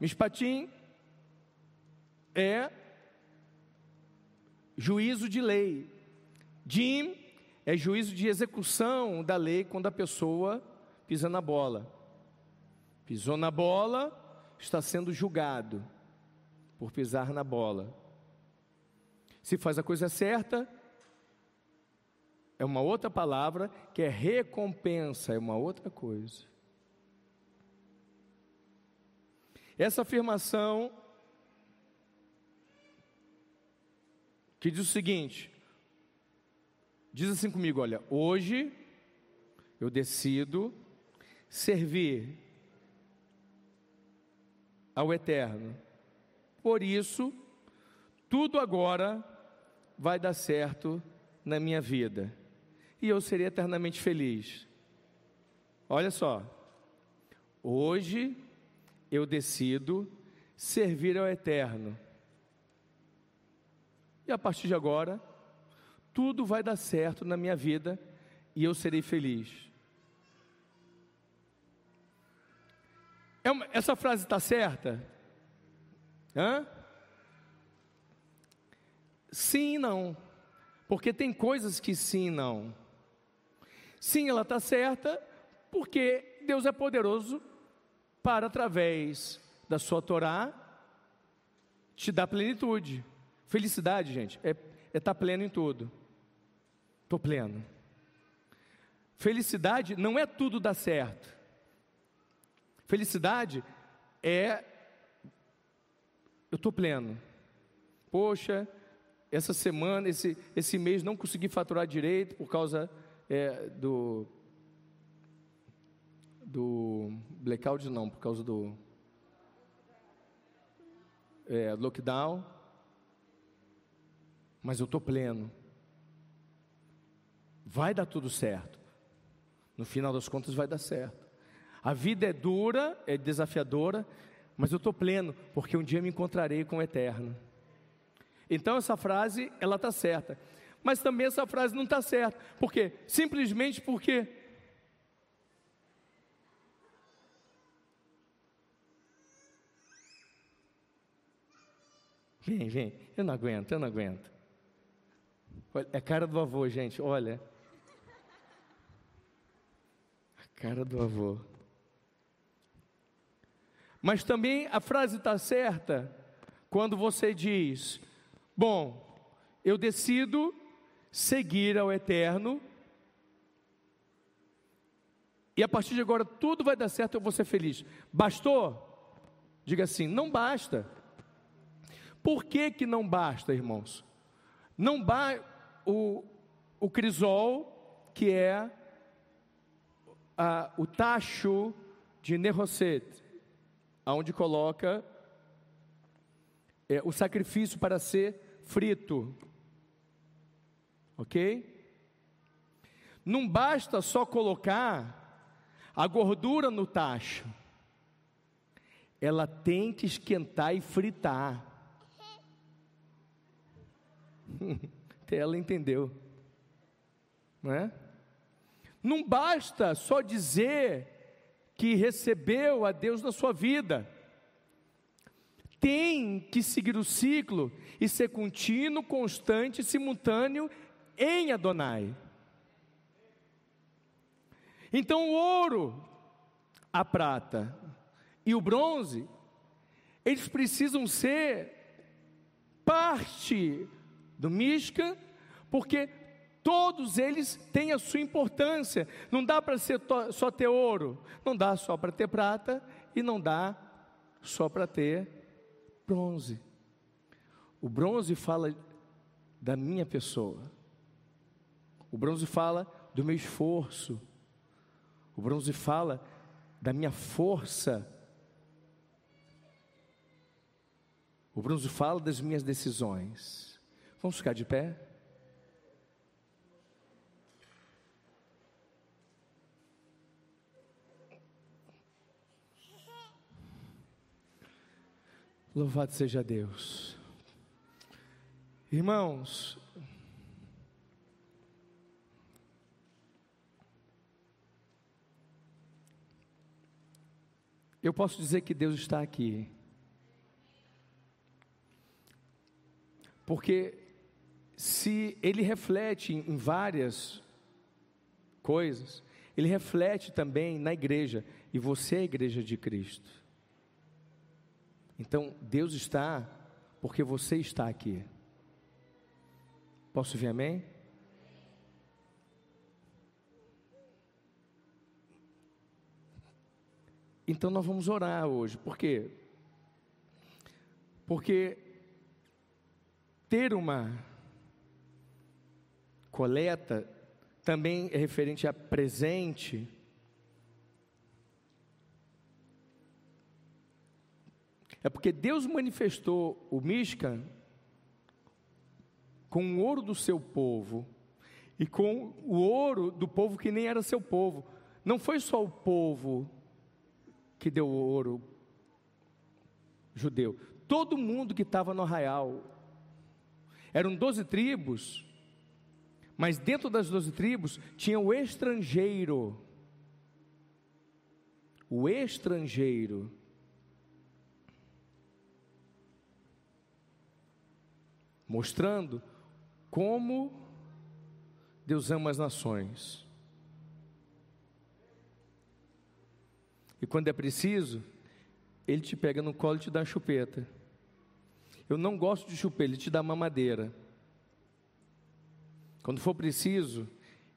Mishpatim é juízo de lei. Jim é juízo de execução da lei quando a pessoa pisa na bola. Pisou na bola, está sendo julgado por pisar na bola. Se faz a coisa certa, é uma outra palavra que é recompensa, é uma outra coisa. Essa afirmação que diz o seguinte: Diz assim comigo: olha, hoje eu decido servir ao Eterno. Por isso, tudo agora vai dar certo na minha vida. E eu serei eternamente feliz. Olha só. Hoje eu decido servir ao Eterno. E a partir de agora, tudo vai dar certo na minha vida e eu serei feliz. É uma, essa frase está certa? Hã? Sim e não. Porque tem coisas que sim e não. Sim, ela está certa, porque Deus é poderoso para, através da sua Torá, te dar plenitude. Felicidade, gente, é estar é tá pleno em tudo. Estou pleno. Felicidade não é tudo dar certo. Felicidade é eu estou pleno. Poxa, essa semana, esse, esse mês não consegui faturar direito por causa é, do do blackout não, por causa do é, lockdown. Mas eu estou pleno. Vai dar tudo certo. No final das contas, vai dar certo. A vida é dura, é desafiadora, mas eu estou pleno, porque um dia me encontrarei com o eterno. Então, essa frase, ela está certa. Mas também essa frase não está certa. Por quê? Simplesmente porque Vem, vem. Eu não aguento, eu não aguento. É cara do avô, gente, olha. Cara do avô. Mas também a frase está certa quando você diz: Bom, eu decido seguir ao eterno, e a partir de agora tudo vai dar certo, eu vou ser feliz. Bastou? Diga assim: não basta. Por que, que não basta, irmãos? Não basta o, o crisol, que é o tacho de Nerosset, aonde coloca é, o sacrifício para ser frito. Ok? Não basta só colocar a gordura no tacho, ela tem que esquentar e fritar. *laughs* Até ela entendeu, não é? Não basta só dizer que recebeu a Deus na sua vida. tem que seguir o ciclo e ser contínuo, constante, simultâneo em Adonai. Então o ouro, a prata e o bronze, eles precisam ser parte do Mishka, porque todos eles têm a sua importância. Não dá para ser só ter ouro, não dá só para ter prata e não dá só para ter bronze. O bronze fala da minha pessoa. O bronze fala do meu esforço. O bronze fala da minha força. O bronze fala das minhas decisões. Vamos ficar de pé? Louvado seja Deus. Irmãos, eu posso dizer que Deus está aqui. Porque se ele reflete em várias coisas, ele reflete também na igreja, e você é a igreja de Cristo. Então, Deus está porque você está aqui. Posso ouvir amém? Então nós vamos orar hoje, por quê? Porque ter uma coleta também é referente a presente, É porque Deus manifestou o Mishkan com o ouro do seu povo e com o ouro do povo que nem era seu povo. Não foi só o povo que deu ouro judeu, todo mundo que estava no arraial. Eram doze tribos, mas dentro das doze tribos tinha o estrangeiro. O estrangeiro mostrando como Deus ama as nações. E quando é preciso, Ele te pega no colo e te dá chupeta. Eu não gosto de chupeta, Ele te dá mamadeira. Quando for preciso,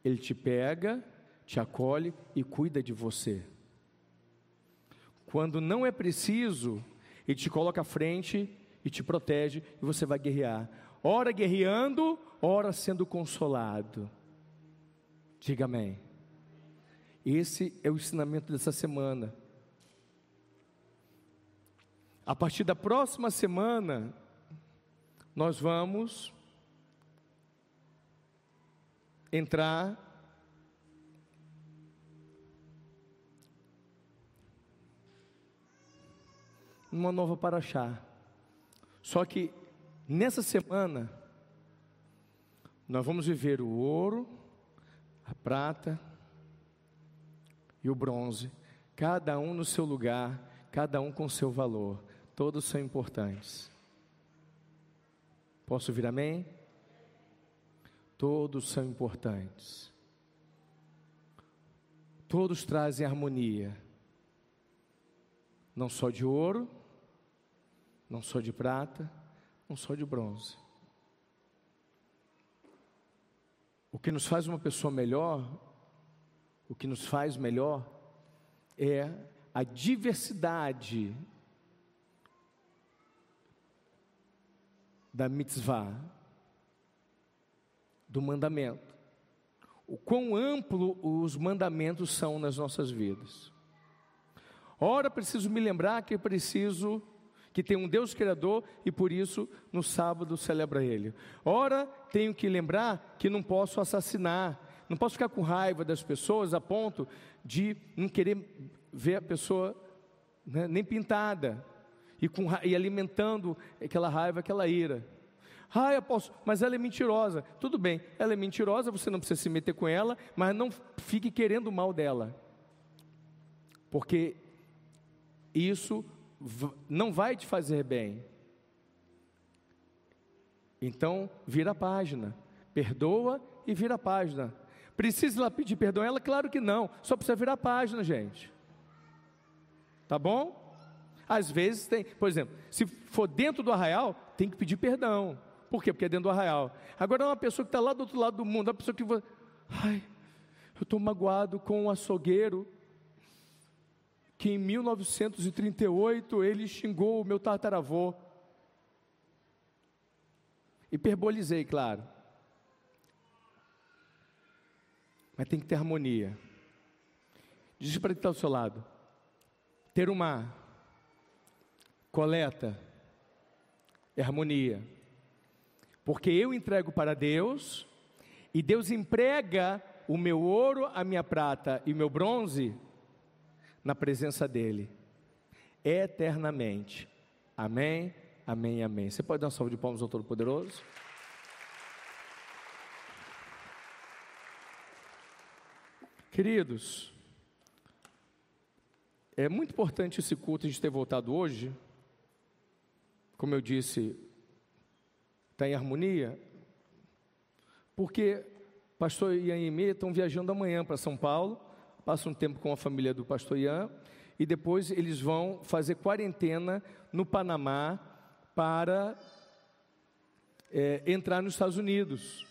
Ele te pega, te acolhe e cuida de você. Quando não é preciso, Ele te coloca à frente e te protege e você vai guerrear. Ora guerreando, ora sendo consolado. Diga amém. Esse é o ensinamento dessa semana. A partir da próxima semana, nós vamos entrar numa nova paraxá. Só que nessa semana nós vamos viver o ouro, a prata e o bronze, cada um no seu lugar, cada um com seu valor. Todos são importantes. Posso ouvir amém? Todos são importantes. Todos trazem harmonia. Não só de ouro, não só de prata, não só de bronze. O que nos faz uma pessoa melhor, o que nos faz melhor, é a diversidade da mitzvah, do mandamento. O quão amplo os mandamentos são nas nossas vidas. Ora, preciso me lembrar que preciso que tem um Deus Criador e por isso no sábado celebra Ele. Ora, tenho que lembrar que não posso assassinar, não posso ficar com raiva das pessoas a ponto de não querer ver a pessoa né, nem pintada e, com, e alimentando aquela raiva, aquela ira. Ah, apóstolo, mas ela é mentirosa. Tudo bem, ela é mentirosa, você não precisa se meter com ela, mas não fique querendo o mal dela. Porque isso não vai te fazer bem. Então, vira a página. Perdoa e vira a página. Precisa lá pedir perdão a ela? Claro que não. Só precisa virar a página, gente. Tá bom? Às vezes tem, por exemplo, se for dentro do arraial, tem que pedir perdão. Por quê? Porque é dentro do arraial. Agora, uma pessoa que está lá do outro lado do mundo, uma pessoa que. Ai, eu estou magoado com um açougueiro que em 1938 ele xingou o meu tataravô. Hiperbolizei, claro. Mas tem que ter harmonia. Diz para quem está ao seu lado. Ter uma coleta é harmonia. Porque eu entrego para Deus, e Deus emprega o meu ouro, a minha prata e o meu bronze na presença dEle, eternamente. Amém, amém, amém. Você pode dar uma salva de palmas ao Todo-Poderoso? Queridos, é muito importante esse culto a gente ter voltado hoje. Como eu disse, está em harmonia, porque pastor Ian e Emê estão viajando amanhã para São Paulo, passam um tempo com a família do pastor Ian, e depois eles vão fazer quarentena no Panamá para é, entrar nos Estados Unidos,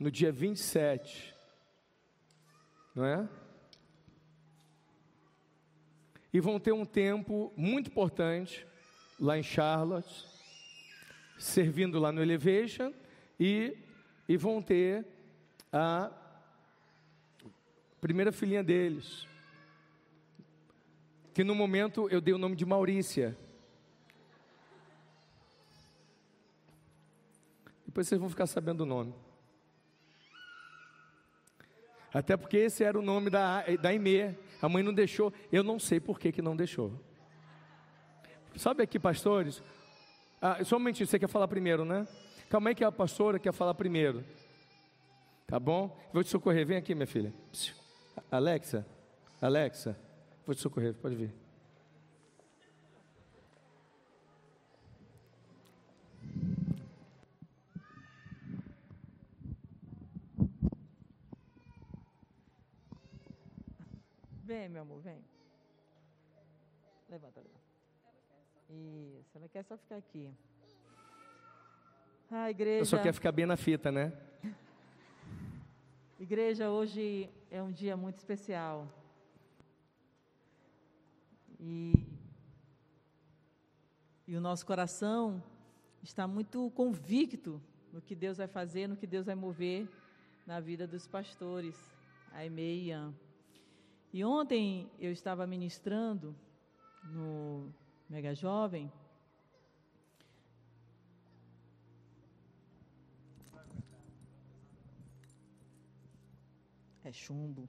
no dia 27. Não é? E vão ter um tempo muito importante lá em Charlotte, servindo lá no Elevation e, e vão ter a primeira filhinha deles, que no momento eu dei o nome de Maurícia. Depois vocês vão ficar sabendo o nome. Até porque esse era o nome da, da Imê. A mãe não deixou. Eu não sei por que, que não deixou. Sabe aqui, pastores? Ah, somente você quer falar primeiro, né? Calma aí que a pastora quer falar primeiro. Tá bom? Vou te socorrer. Vem aqui, minha filha. Alexa, Alexa, vou te socorrer. Pode vir. Vem, meu amor, vem. Levanta, levanta. Isso, ela quer só ficar aqui. Ah, igreja. Eu só quer ficar bem na fita, né? Igreja, hoje é um dia muito especial. E, e o nosso coração está muito convicto no que Deus vai fazer, no que Deus vai mover na vida dos pastores, e Ian. E ontem eu estava ministrando no mega jovem. É chumbo.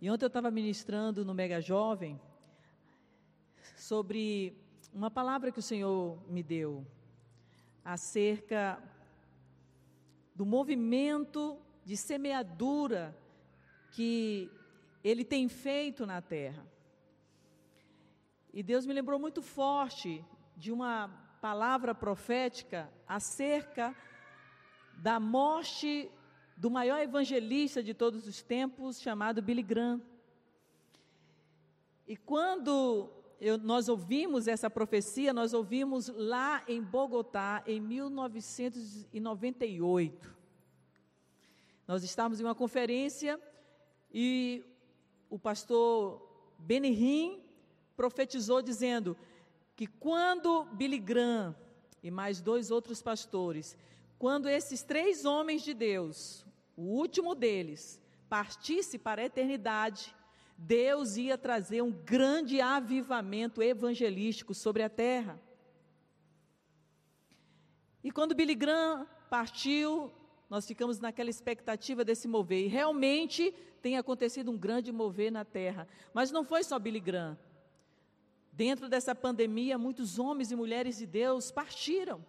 E ontem eu estava ministrando no Mega Jovem sobre uma palavra que o Senhor me deu acerca do movimento de semeadura que Ele tem feito na terra. E Deus me lembrou muito forte de uma palavra profética acerca da morte do maior evangelista de todos os tempos, chamado Billy Graham. E quando eu, nós ouvimos essa profecia, nós ouvimos lá em Bogotá, em 1998. Nós estávamos em uma conferência e o pastor Benihim profetizou dizendo que quando Billy Graham e mais dois outros pastores, quando esses três homens de Deus, o último deles, partisse para a eternidade, Deus ia trazer um grande avivamento evangelístico sobre a terra. E quando Billy Graham partiu, nós ficamos naquela expectativa desse mover. E realmente tem acontecido um grande mover na terra. Mas não foi só Billy Graham. Dentro dessa pandemia, muitos homens e mulheres de Deus partiram.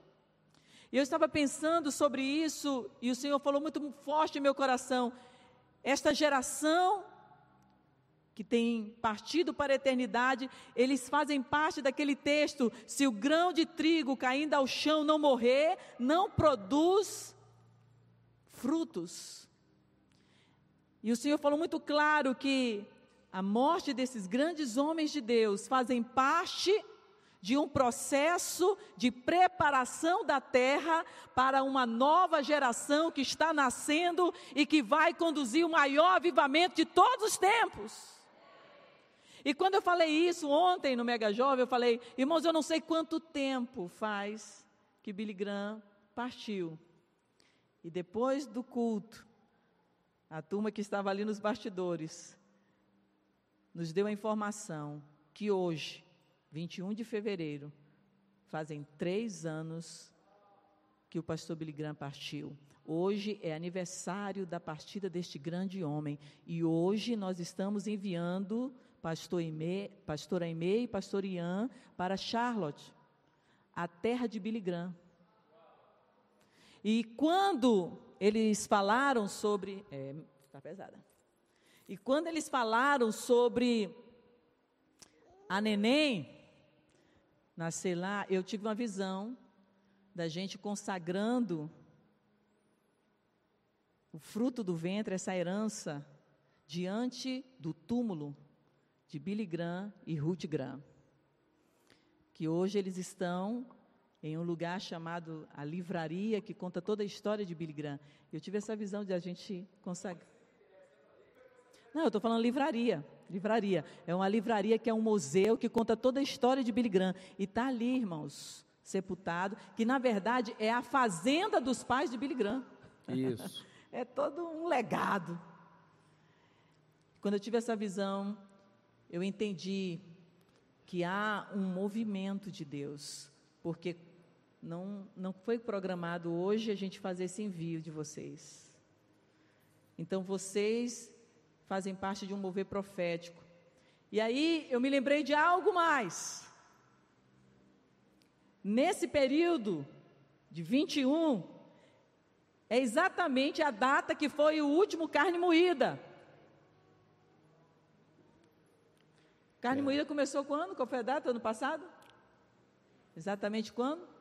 E eu estava pensando sobre isso, e o Senhor falou muito forte em meu coração. Esta geração que têm partido para a eternidade, eles fazem parte daquele texto: se o grão de trigo caindo ao chão não morrer, não produz frutos. E o Senhor falou muito claro que a morte desses grandes homens de Deus fazem parte de um processo de preparação da terra para uma nova geração que está nascendo e que vai conduzir o maior avivamento de todos os tempos. E quando eu falei isso ontem no Mega Jovem, eu falei, irmãos, eu não sei quanto tempo faz que Billy Graham partiu. E depois do culto, a turma que estava ali nos bastidores nos deu a informação que hoje, 21 de fevereiro, fazem três anos que o pastor Billy Graham partiu. Hoje é aniversário da partida deste grande homem. E hoje nós estamos enviando pastor Ime, pastor Aimee e pastor Ian para Charlotte, a terra de Billy Graham. E quando eles falaram sobre. É, está pesada. E quando eles falaram sobre a neném nascer lá, eu tive uma visão da gente consagrando o fruto do ventre, essa herança, diante do túmulo de Billy Graham e Ruth Graham. Que hoje eles estão em um lugar chamado a Livraria, que conta toda a história de Billy Graham. Eu tive essa visão de a gente consagrar. Não, eu estou falando livraria. Livraria. É uma livraria que é um museu que conta toda a história de Billy Graham. E está ali, irmãos, sepultado, que na verdade é a fazenda dos pais de Billy Graham. Isso. *laughs* é todo um legado. Quando eu tive essa visão, eu entendi que há um movimento de Deus, porque não, não foi programado hoje a gente fazer esse envio de vocês. Então vocês fazem parte de um mover profético. E aí eu me lembrei de algo mais. Nesse período de 21, é exatamente a data que foi o último carne moída. Carne é. moída começou quando? Qual foi a data? Ano passado? Exatamente quando?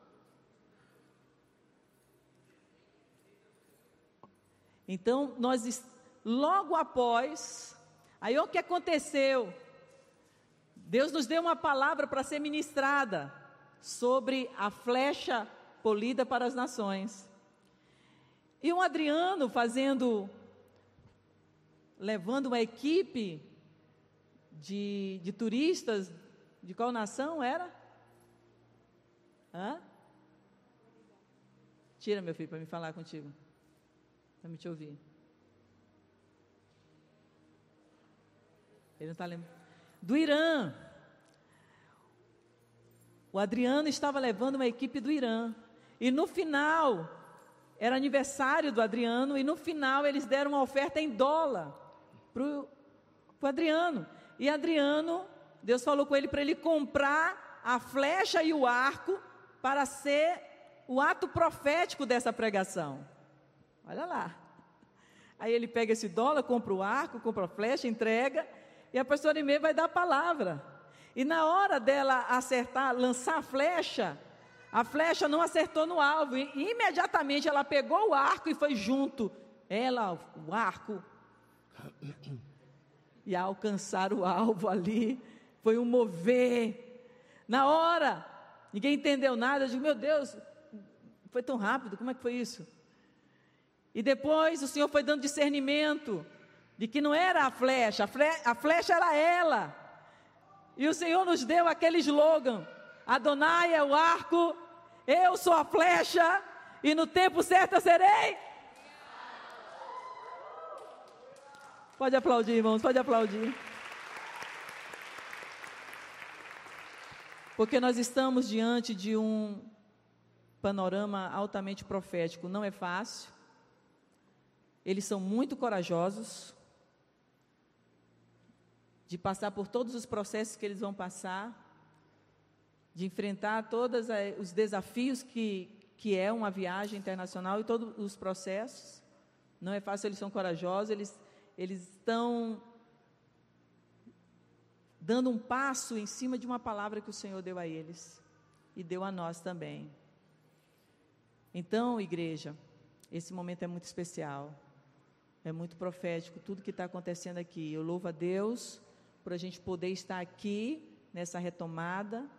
Então, nós, logo após, aí o que aconteceu? Deus nos deu uma palavra para ser ministrada sobre a flecha polida para as nações. E um Adriano fazendo, levando uma equipe de, de turistas, de qual nação era? Hã? Tira, meu filho, para me falar contigo. Me te ouvir. Ele não está lembrando. Do Irã. O Adriano estava levando uma equipe do Irã. E no final, era aniversário do Adriano, e no final eles deram uma oferta em dólar para o Adriano. E Adriano, Deus falou com ele para ele comprar a flecha e o arco para ser o ato profético dessa pregação. Olha lá. Aí ele pega esse dólar, compra o arco, compra a flecha, entrega, e a pastora Imê vai dar a palavra. E na hora dela acertar, lançar a flecha, a flecha não acertou no alvo, e imediatamente ela pegou o arco e foi junto. Ela, o arco, e alcançar o alvo ali. Foi um mover. Na hora, ninguém entendeu nada. Eu digo, meu Deus, foi tão rápido, como é que foi isso? E depois o Senhor foi dando discernimento de que não era a flecha, a flecha, a flecha era ela. E o Senhor nos deu aquele slogan: Adonai é o arco, eu sou a flecha, e no tempo certo eu serei Pode aplaudir, irmãos, pode aplaudir. Porque nós estamos diante de um panorama altamente profético. Não é fácil. Eles são muito corajosos de passar por todos os processos que eles vão passar, de enfrentar todos os desafios que, que é uma viagem internacional e todos os processos. Não é fácil, eles são corajosos, eles eles estão dando um passo em cima de uma palavra que o Senhor deu a eles e deu a nós também. Então, igreja, esse momento é muito especial, é muito profético, tudo que está acontecendo aqui. Eu louvo a Deus por a gente poder estar aqui nessa retomada,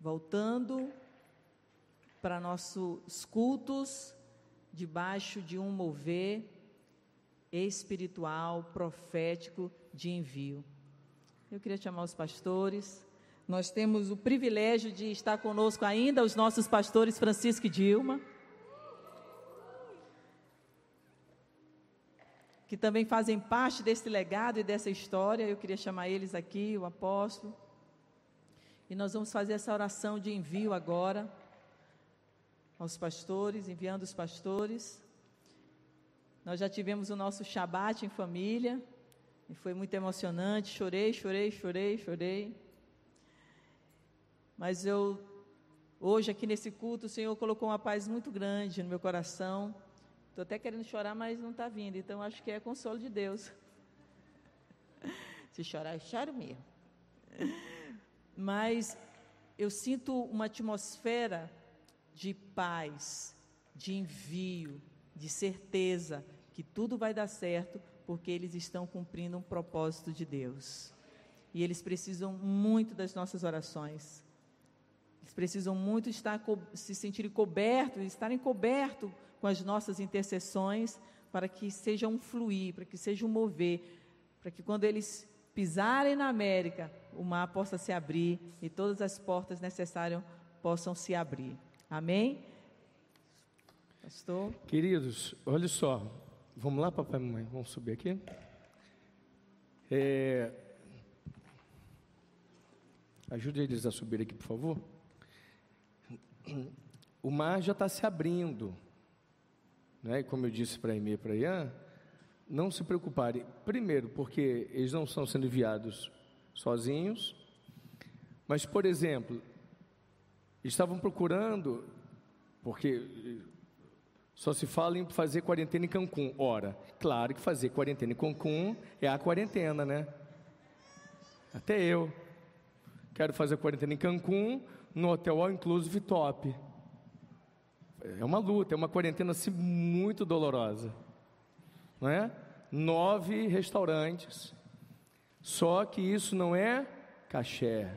voltando para nossos cultos, debaixo de um mover espiritual, profético de envio. Eu queria chamar os pastores. Nós temos o privilégio de estar conosco ainda os nossos pastores Francisco e Dilma. Que também fazem parte desse legado e dessa história. Eu queria chamar eles aqui, o apóstolo. E nós vamos fazer essa oração de envio agora aos pastores, enviando os pastores. Nós já tivemos o nosso Shabat em família, e foi muito emocionante. Chorei, chorei, chorei, chorei. Mas eu, hoje aqui nesse culto, o Senhor colocou uma paz muito grande no meu coração. Estou até querendo chorar, mas não está vindo, então acho que é consolo de Deus. Se chorar, eu choro mesmo. Mas eu sinto uma atmosfera de paz, de envio, de certeza que tudo vai dar certo, porque eles estão cumprindo um propósito de Deus. E eles precisam muito das nossas orações. Eles precisam muito estar se sentirem cobertos, estarem cobertos com as nossas intercessões, para que seja um fluir, para que seja um mover, para que quando eles pisarem na América, o mar possa se abrir e todas as portas necessárias possam se abrir. Amém? Pastor? Queridos, olha só, Vamos lá, papai e mamãe, vamos subir aqui. É... Ajude eles a subir aqui, por favor. O mar já está se abrindo. Né? Como eu disse para a Emê e para a Ian, não se preocuparem. Primeiro, porque eles não estão sendo enviados sozinhos. Mas, por exemplo, estavam procurando, porque só se fala em fazer quarentena em Cancún. Ora, claro que fazer quarentena em Cancún é a quarentena, né? Até eu. Quero fazer quarentena em Cancún, no hotel all inclusive top. É uma luta, é uma quarentena assim muito dolorosa. Não é? Nove restaurantes. Só que isso não é caché.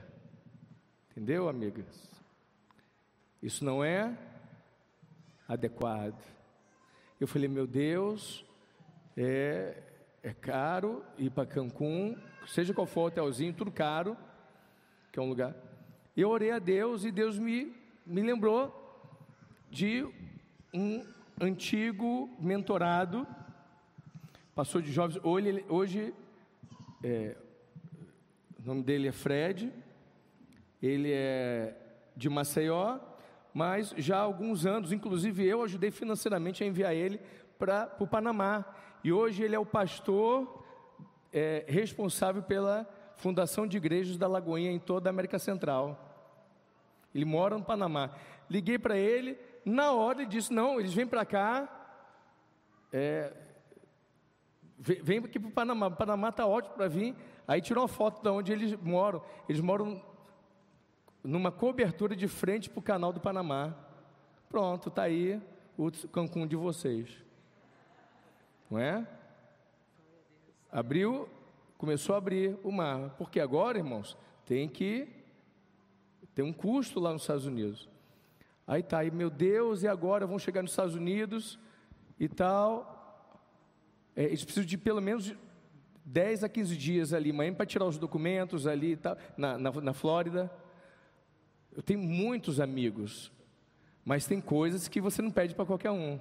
Entendeu, amigas? Isso não é adequado. Eu falei, meu Deus, é, é caro ir para Cancún, seja qual for o hotelzinho, tudo caro, que é um lugar. Eu orei a Deus e Deus me, me lembrou de um antigo mentorado, passou de jovens, hoje, hoje é, o nome dele é Fred, ele é de Maceió, mas já há alguns anos, inclusive eu ajudei financeiramente a enviar ele para o Panamá. E hoje ele é o pastor é, responsável pela fundação de igrejas da Lagoinha em toda a América Central. Ele mora no Panamá. Liguei para ele, na hora ele disse: Não, eles vêm para cá, é, vem aqui para o Panamá. O Panamá está ótimo para vir. Aí tirou uma foto de onde eles moram. Eles moram numa cobertura de frente para o canal do Panamá. Pronto, está aí o Cancún de vocês. Não é? Abriu, começou a abrir o mar. Porque agora, irmãos, tem que ter um custo lá nos Estados Unidos. Aí tá, aí, meu Deus, e agora vão chegar nos Estados Unidos e tal. É, eles precisam de pelo menos 10 a 15 dias ali, manhã para tirar os documentos ali e tal, na, na, na Flórida. Eu tenho muitos amigos, mas tem coisas que você não pede para qualquer um.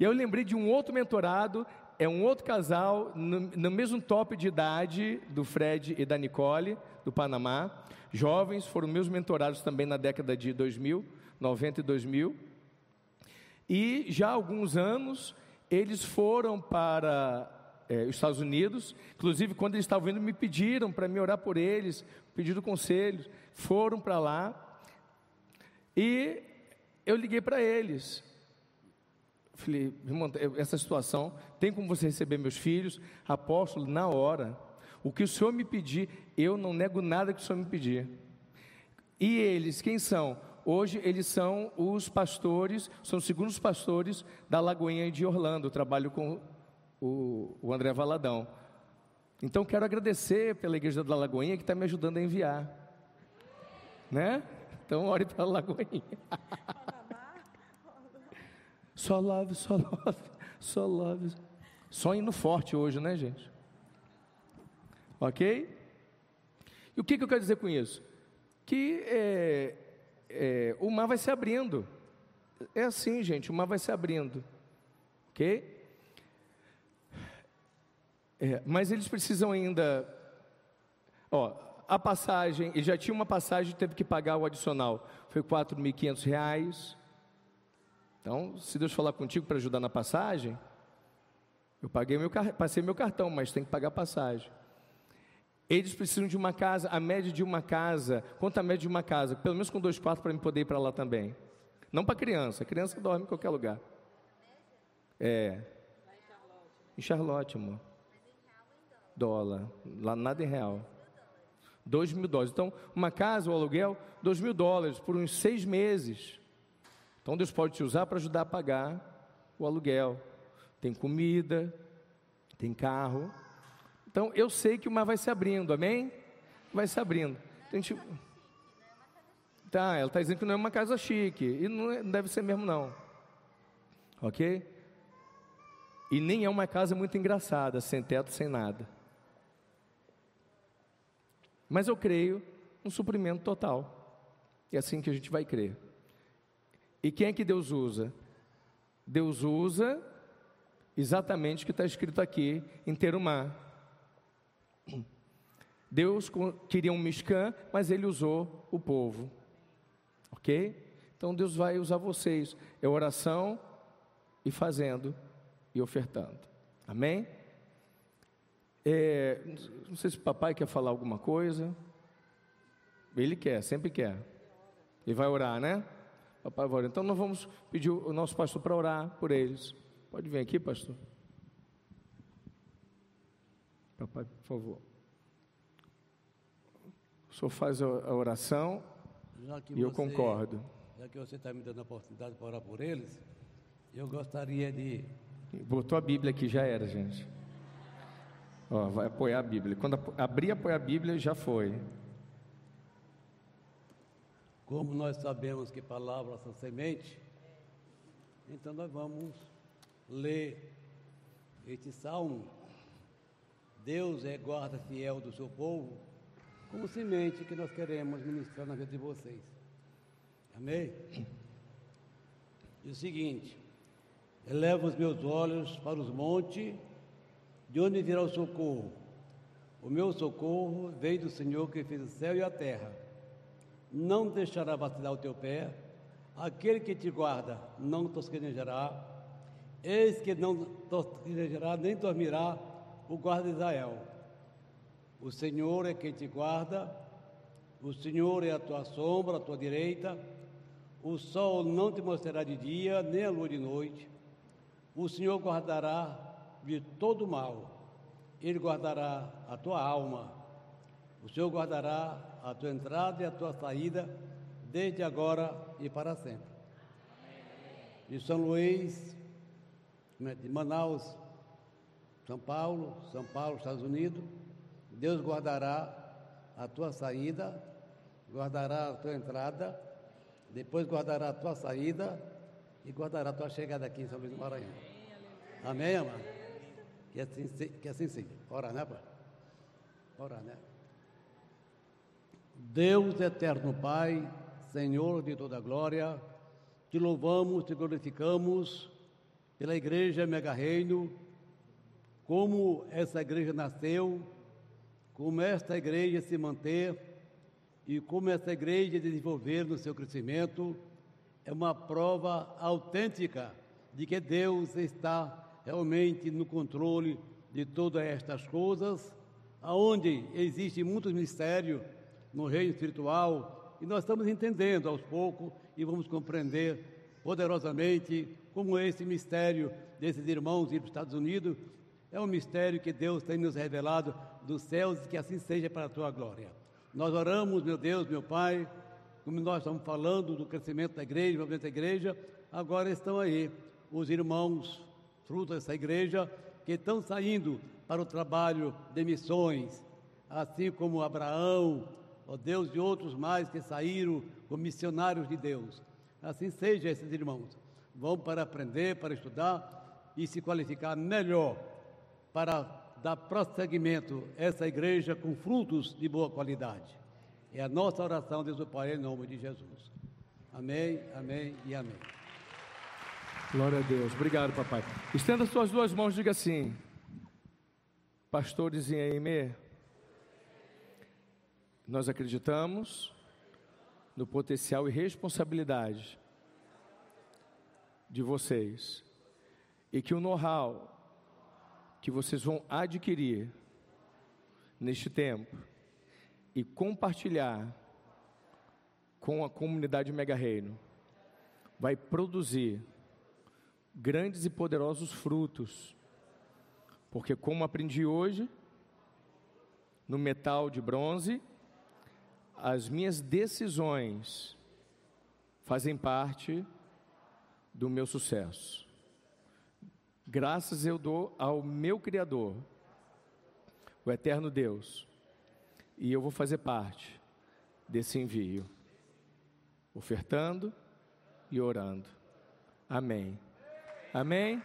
E eu lembrei de um outro mentorado, é um outro casal, no, no, mesmo top de idade do Fred e da Nicole, do Panamá. Jovens, foram meus mentorados também na década de 2000, 90 e 2000. E já há alguns anos, eles foram para é, os Estados Unidos. Inclusive, quando eles estavam vindo, me pediram para me orar por eles, pediram conselhos foram para lá e eu liguei para eles. Falei, essa situação, tem como você receber meus filhos? Apóstolo, na hora. O que o Senhor me pedir, eu não nego nada que o Senhor me pedir. E eles, quem são? Hoje eles são os pastores, são os segundos pastores da Lagoinha de Orlando. Trabalho com o, o André Valadão. Então quero agradecer pela igreja da Lagoinha que está me ajudando a enviar. Né? Então ore para a Lagoinha. *laughs* só love, só love, só love. Só indo forte hoje, né, gente? Ok? E o que, que eu quero dizer com isso? Que é, é, o mar vai se abrindo. É assim, gente, o mar vai se abrindo. Ok? É, mas eles precisam ainda. Ó, a passagem, ele já tinha uma passagem, teve que pagar o adicional, foi R$ 4.500. Então, se Deus falar contigo para ajudar na passagem, eu paguei meu, passei meu cartão, mas tem que pagar a passagem. Eles precisam de uma casa, a média de uma casa, quanto a média de uma casa? Pelo menos com dois quartos para me poder ir para lá também. Não para criança, a criança dorme em qualquer lugar. É. Em Charlotte, amor dólar, lá nada em real. Dois mil dólares. Então, uma casa, o aluguel, dois mil dólares por uns seis meses. Então, Deus pode te usar para ajudar a pagar o aluguel. Tem comida, tem carro. Então, eu sei que o mar vai se abrindo, amém? Vai se abrindo. Então, gente... Tá, ela está dizendo que não é uma casa chique. E não, é, não deve ser mesmo, não. Ok? E nem é uma casa muito engraçada, sem teto, sem nada. Mas eu creio no suprimento total. É assim que a gente vai crer. E quem é que Deus usa? Deus usa exatamente o que está escrito aqui em Terumá. Deus queria um Mishkan, mas ele usou o povo. Ok? Então Deus vai usar vocês. É oração e fazendo e ofertando. Amém? É, não sei se o papai quer falar alguma coisa. Ele quer, sempre quer. Ele vai orar, né? Papai vai orar. Então nós vamos pedir o nosso pastor para orar por eles. Pode vir aqui, pastor. Papai, por favor. O senhor faz a oração e você, eu concordo. Já que você está me dando a oportunidade para orar por eles, eu gostaria de. Botou a Bíblia aqui, já era, gente. Ó, vai apoiar a Bíblia. Quando abrir apoiar a Bíblia, já foi. Como nós sabemos que palavras são semente, então nós vamos ler este salmo. Deus é guarda fiel do seu povo, como semente que nós queremos ministrar na vida de vocês. Amém? E o seguinte: eleva os meus olhos para os montes de onde virá o socorro? O meu socorro veio do Senhor que fez o céu e a terra. Não deixará vacilar o teu pé. Aquele que te guarda não tosquenejará. Eis que não tosquenejará nem dormirá o guarda Israel. O Senhor é quem te guarda. O Senhor é a tua sombra, a tua direita. O sol não te mostrará de dia, nem a lua de noite. O Senhor guardará de todo mal. Ele guardará a tua alma. O Senhor guardará a tua entrada e a tua saída, desde agora e para sempre. De São Luís, né, de Manaus, São Paulo, São Paulo, Estados Unidos, Deus guardará a tua saída, guardará a tua entrada, depois guardará a tua saída e guardará a tua chegada aqui em São Luís do Maranhão. Amém, amado? Que assim, que assim seja. Ora, né, pai? Ora, né? Deus eterno Pai, Senhor de toda glória, te louvamos, te glorificamos pela igreja Mega Reino, como essa igreja nasceu, como esta igreja se manter e como essa igreja desenvolver no seu crescimento, é uma prova autêntica de que Deus está realmente no controle de todas estas coisas, aonde existe muito mistério no reino espiritual, e nós estamos entendendo aos poucos e vamos compreender poderosamente como esse mistério desses irmãos ir para os Estados Unidos É um mistério que Deus tem nos revelado dos céus e que assim seja para a tua glória. Nós oramos, meu Deus, meu Pai, como nós estamos falando do crescimento da igreja, do movimento da igreja, agora estão aí os irmãos, fruto dessa igreja, que estão saindo para o trabalho de missões, assim como Abraão, ó Deus, e outros mais que saíram como missionários de Deus. Assim seja esses irmãos. Vão para aprender, para estudar e se qualificar melhor para dar prosseguimento a essa igreja com frutos de boa qualidade. É a nossa oração, Deus o Pai, em nome de Jesus. Amém, amém e amém. Glória a Deus. Obrigado, papai. Estenda suas duas mãos, diga assim: Pastores em nós acreditamos no potencial e responsabilidade de vocês e que o know-how que vocês vão adquirir neste tempo e compartilhar com a comunidade Mega Reino vai produzir grandes e poderosos frutos. Porque, como aprendi hoje, no metal de bronze, as minhas decisões fazem parte do meu sucesso. Graças eu dou ao meu Criador, o eterno Deus, e eu vou fazer parte desse envio, ofertando e orando. Amém. Amém?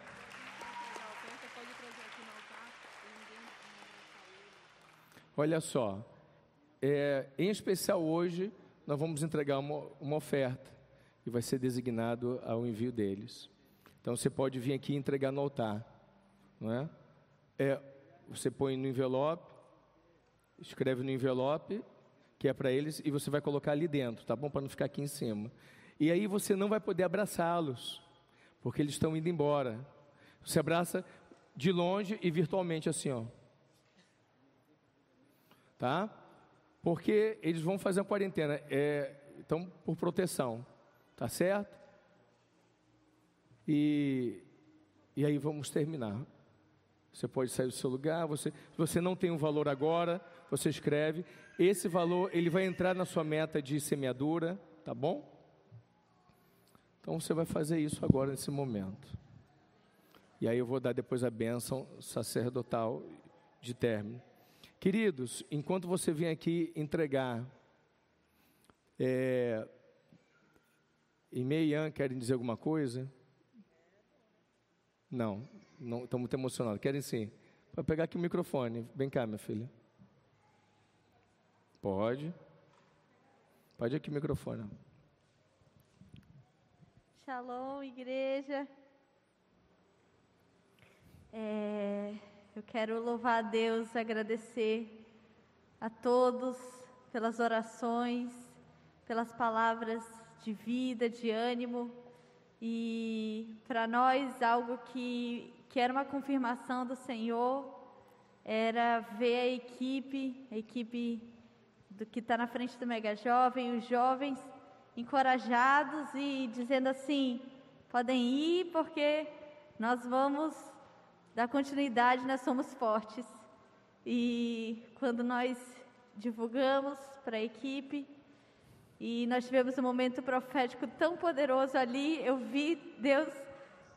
Olha só, é, em especial hoje, nós vamos entregar uma, uma oferta e vai ser designado ao envio deles. Então você pode vir aqui e entregar no altar, não é? é você põe no envelope, escreve no envelope, que é para eles, e você vai colocar ali dentro, tá bom? Para não ficar aqui em cima. E aí você não vai poder abraçá-los, porque eles estão indo embora. Você abraça de longe e virtualmente assim, ó. Tá? Porque eles vão fazer a quarentena, é, então por proteção, tá certo? E, e aí vamos terminar. Você pode sair do seu lugar, você, se você não tem um valor agora, você escreve. Esse valor, ele vai entrar na sua meta de semeadura, tá bom? Então você vai fazer isso agora nesse momento. E aí eu vou dar depois a bênção sacerdotal de término. Queridos, enquanto você vem aqui entregar, é, e Meian querem dizer alguma coisa? Não, não estão muito emocionados. Querem sim. Vai pegar aqui o microfone. Vem cá, minha filha. Pode. Pode aqui o microfone. Shalom, igreja. É, eu quero louvar a Deus, agradecer a todos pelas orações, pelas palavras de vida, de ânimo. E para nós, algo que, que era uma confirmação do Senhor era ver a equipe, a equipe do que está na frente do Mega Jovem, os jovens encorajados e dizendo assim: podem ir porque nós vamos dar continuidade, nós somos fortes. E quando nós divulgamos para a equipe, e nós tivemos um momento profético tão poderoso ali, eu vi Deus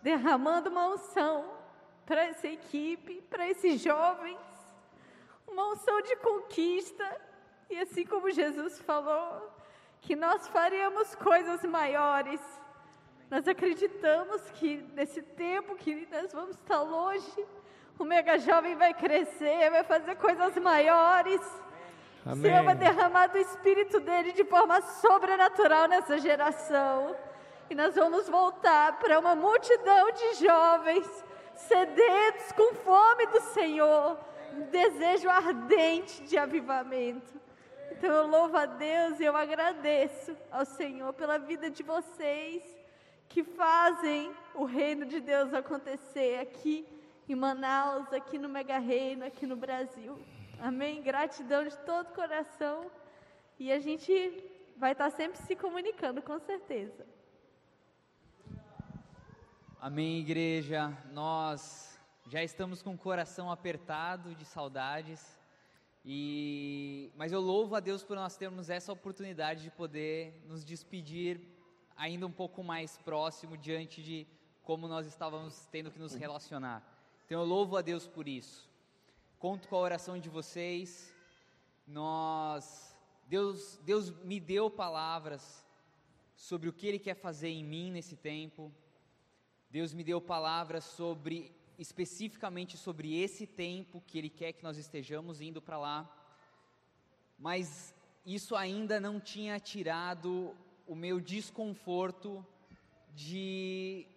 derramando uma unção para essa equipe, para esses jovens, uma unção de conquista. E assim como Jesus falou, que nós faremos coisas maiores. Nós acreditamos que nesse tempo que nós vamos estar longe, o mega jovem vai crescer, vai fazer coisas maiores. Amém. Senhor vai derramar do Espírito dele de forma sobrenatural nessa geração. E nós vamos voltar para uma multidão de jovens sedentos, com fome do Senhor, um desejo ardente de avivamento. Então eu louvo a Deus e eu agradeço ao Senhor pela vida de vocês que fazem o reino de Deus acontecer aqui em Manaus, aqui no Mega Reino, aqui no Brasil. Amém? Gratidão de todo o coração. E a gente vai estar sempre se comunicando, com certeza. Amém, igreja. Nós Já estamos com o coração apertado de saudades. E mas eu louvo a Deus por nós termos essa oportunidade de poder nos despedir ainda um pouco mais próximo diante de como nós estávamos tendo que nos relacionar. Então eu louvo a Deus por isso. Conto com a oração de vocês. Nós Deus Deus me deu palavras sobre o que ele quer fazer em mim nesse tempo. Deus me deu palavras sobre especificamente sobre esse tempo que Ele quer que nós estejamos indo para lá, mas isso ainda não tinha tirado o meu desconforto de,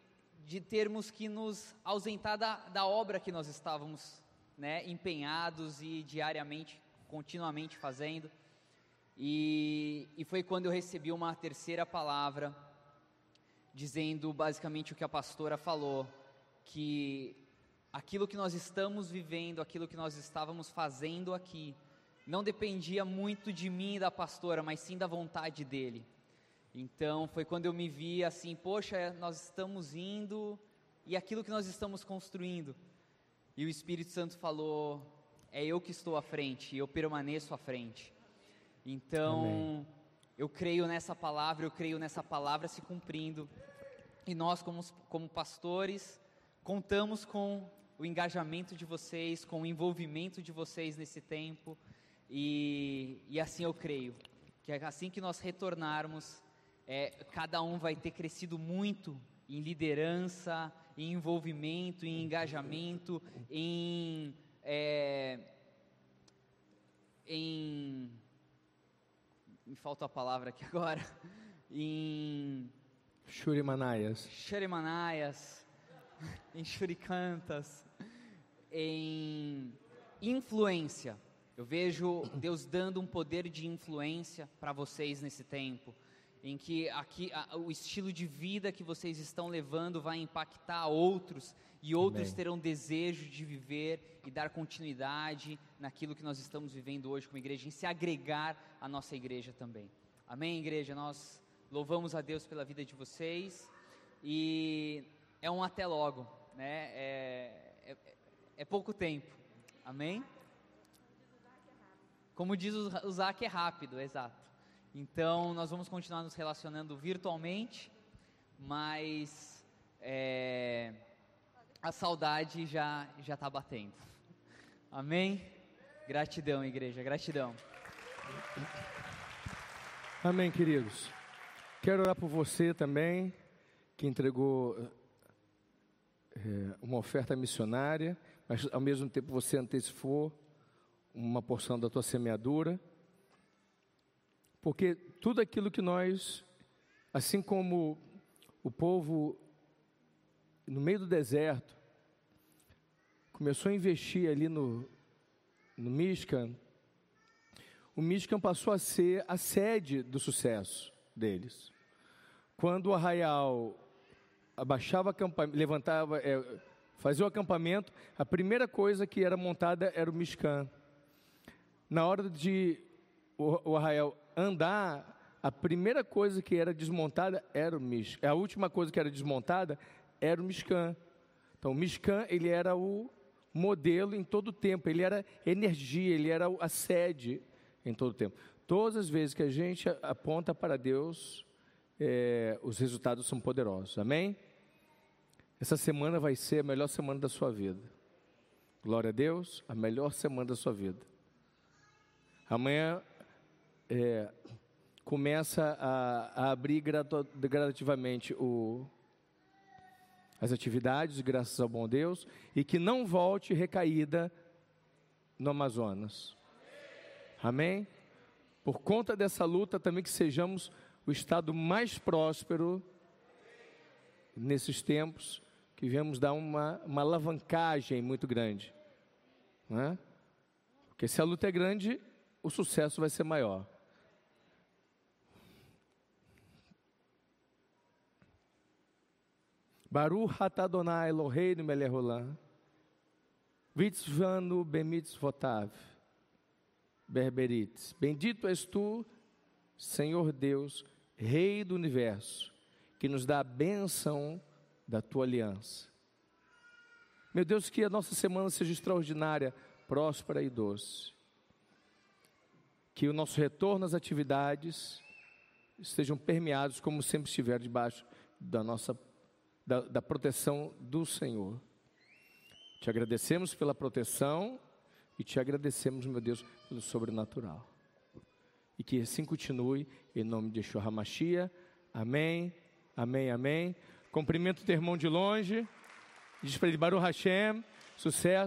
de termos que nos ausentar da, da obra que nós estávamos né, empenhados e diariamente, continuamente fazendo. E, e foi quando eu recebi uma terceira palavra, dizendo basicamente o que a pastora falou, que aquilo que nós estamos vivendo, aquilo que nós estávamos fazendo aqui, não dependia muito de mim e da pastora, mas sim da vontade dele. Então foi quando eu me vi assim, poxa, nós estamos indo e aquilo que nós estamos construindo. E o Espírito Santo falou: é eu que estou à frente, e eu permaneço à frente. Então, Amém. eu creio nessa palavra, eu creio nessa palavra se cumprindo. E nós, como, como pastores, contamos com o engajamento de vocês, com o envolvimento de vocês nesse tempo. E, e assim eu creio, que assim que nós retornarmos, é, cada um vai ter crescido muito em liderança, em envolvimento, em engajamento, em. É, em me falta a palavra aqui agora. *laughs* Em. Churimanaias. Churimanaias. *laughs* em Churicantas em influência. Eu vejo Deus dando um poder de influência para vocês nesse tempo, em que aqui a, o estilo de vida que vocês estão levando vai impactar outros e outros Amém. terão desejo de viver e dar continuidade naquilo que nós estamos vivendo hoje como igreja, em se agregar à nossa igreja também. Amém, igreja? Nós louvamos a Deus pela vida de vocês e é um até logo, né? É, é pouco tempo. Amém? Como diz o Zac, é rápido, exato. Então, nós vamos continuar nos relacionando virtualmente, mas é, a saudade já já está batendo. Amém? Gratidão, igreja, gratidão. Amém, queridos. Quero orar por você também, que entregou é, uma oferta missionária mas ao mesmo tempo você antecipou uma porção da tua semeadura, porque tudo aquilo que nós, assim como o povo no meio do deserto, começou a investir ali no, no o Mishkan passou a ser a sede do sucesso deles. Quando o arraial abaixava levantava, é, fazia o acampamento, a primeira coisa que era montada era o Mishkan. Na hora de o, o arraial andar, a primeira coisa que era desmontada era o Mishkan. A última coisa que era desmontada era o Mishkan. Então, o Mishkan, ele era o modelo em todo o tempo, ele era energia, ele era a sede em todo o tempo. Todas as vezes que a gente aponta para Deus, é, os resultados são poderosos. Amém? Essa semana vai ser a melhor semana da sua vida. Glória a Deus, a melhor semana da sua vida. Amanhã é, começa a, a abrir gradu, gradativamente o, as atividades, graças ao bom Deus, e que não volte recaída no Amazonas. Amém? Por conta dessa luta, também que sejamos o estado mais próspero nesses tempos que viemos dar uma, uma alavancagem muito grande. Né? Porque se a luta é grande, o sucesso vai ser maior. Baruch atadonai Eloheinu melech Vitzvanu bemitz votav. Berberites. Bendito és tu, Senhor Deus, Rei do universo, que nos dá a bênção da tua aliança. Meu Deus, que a nossa semana seja extraordinária, próspera e doce. Que o nosso retorno às atividades estejam permeados, como sempre estiver, debaixo da nossa da, da proteção do Senhor. Te agradecemos pela proteção e te agradecemos, meu Deus, pelo sobrenatural. E que assim continue, em nome de Yeshua HaMashiach. Amém, amém, amém. Cumprimento o irmão de longe. Diz para ele, Baruch Hashem, sucesso.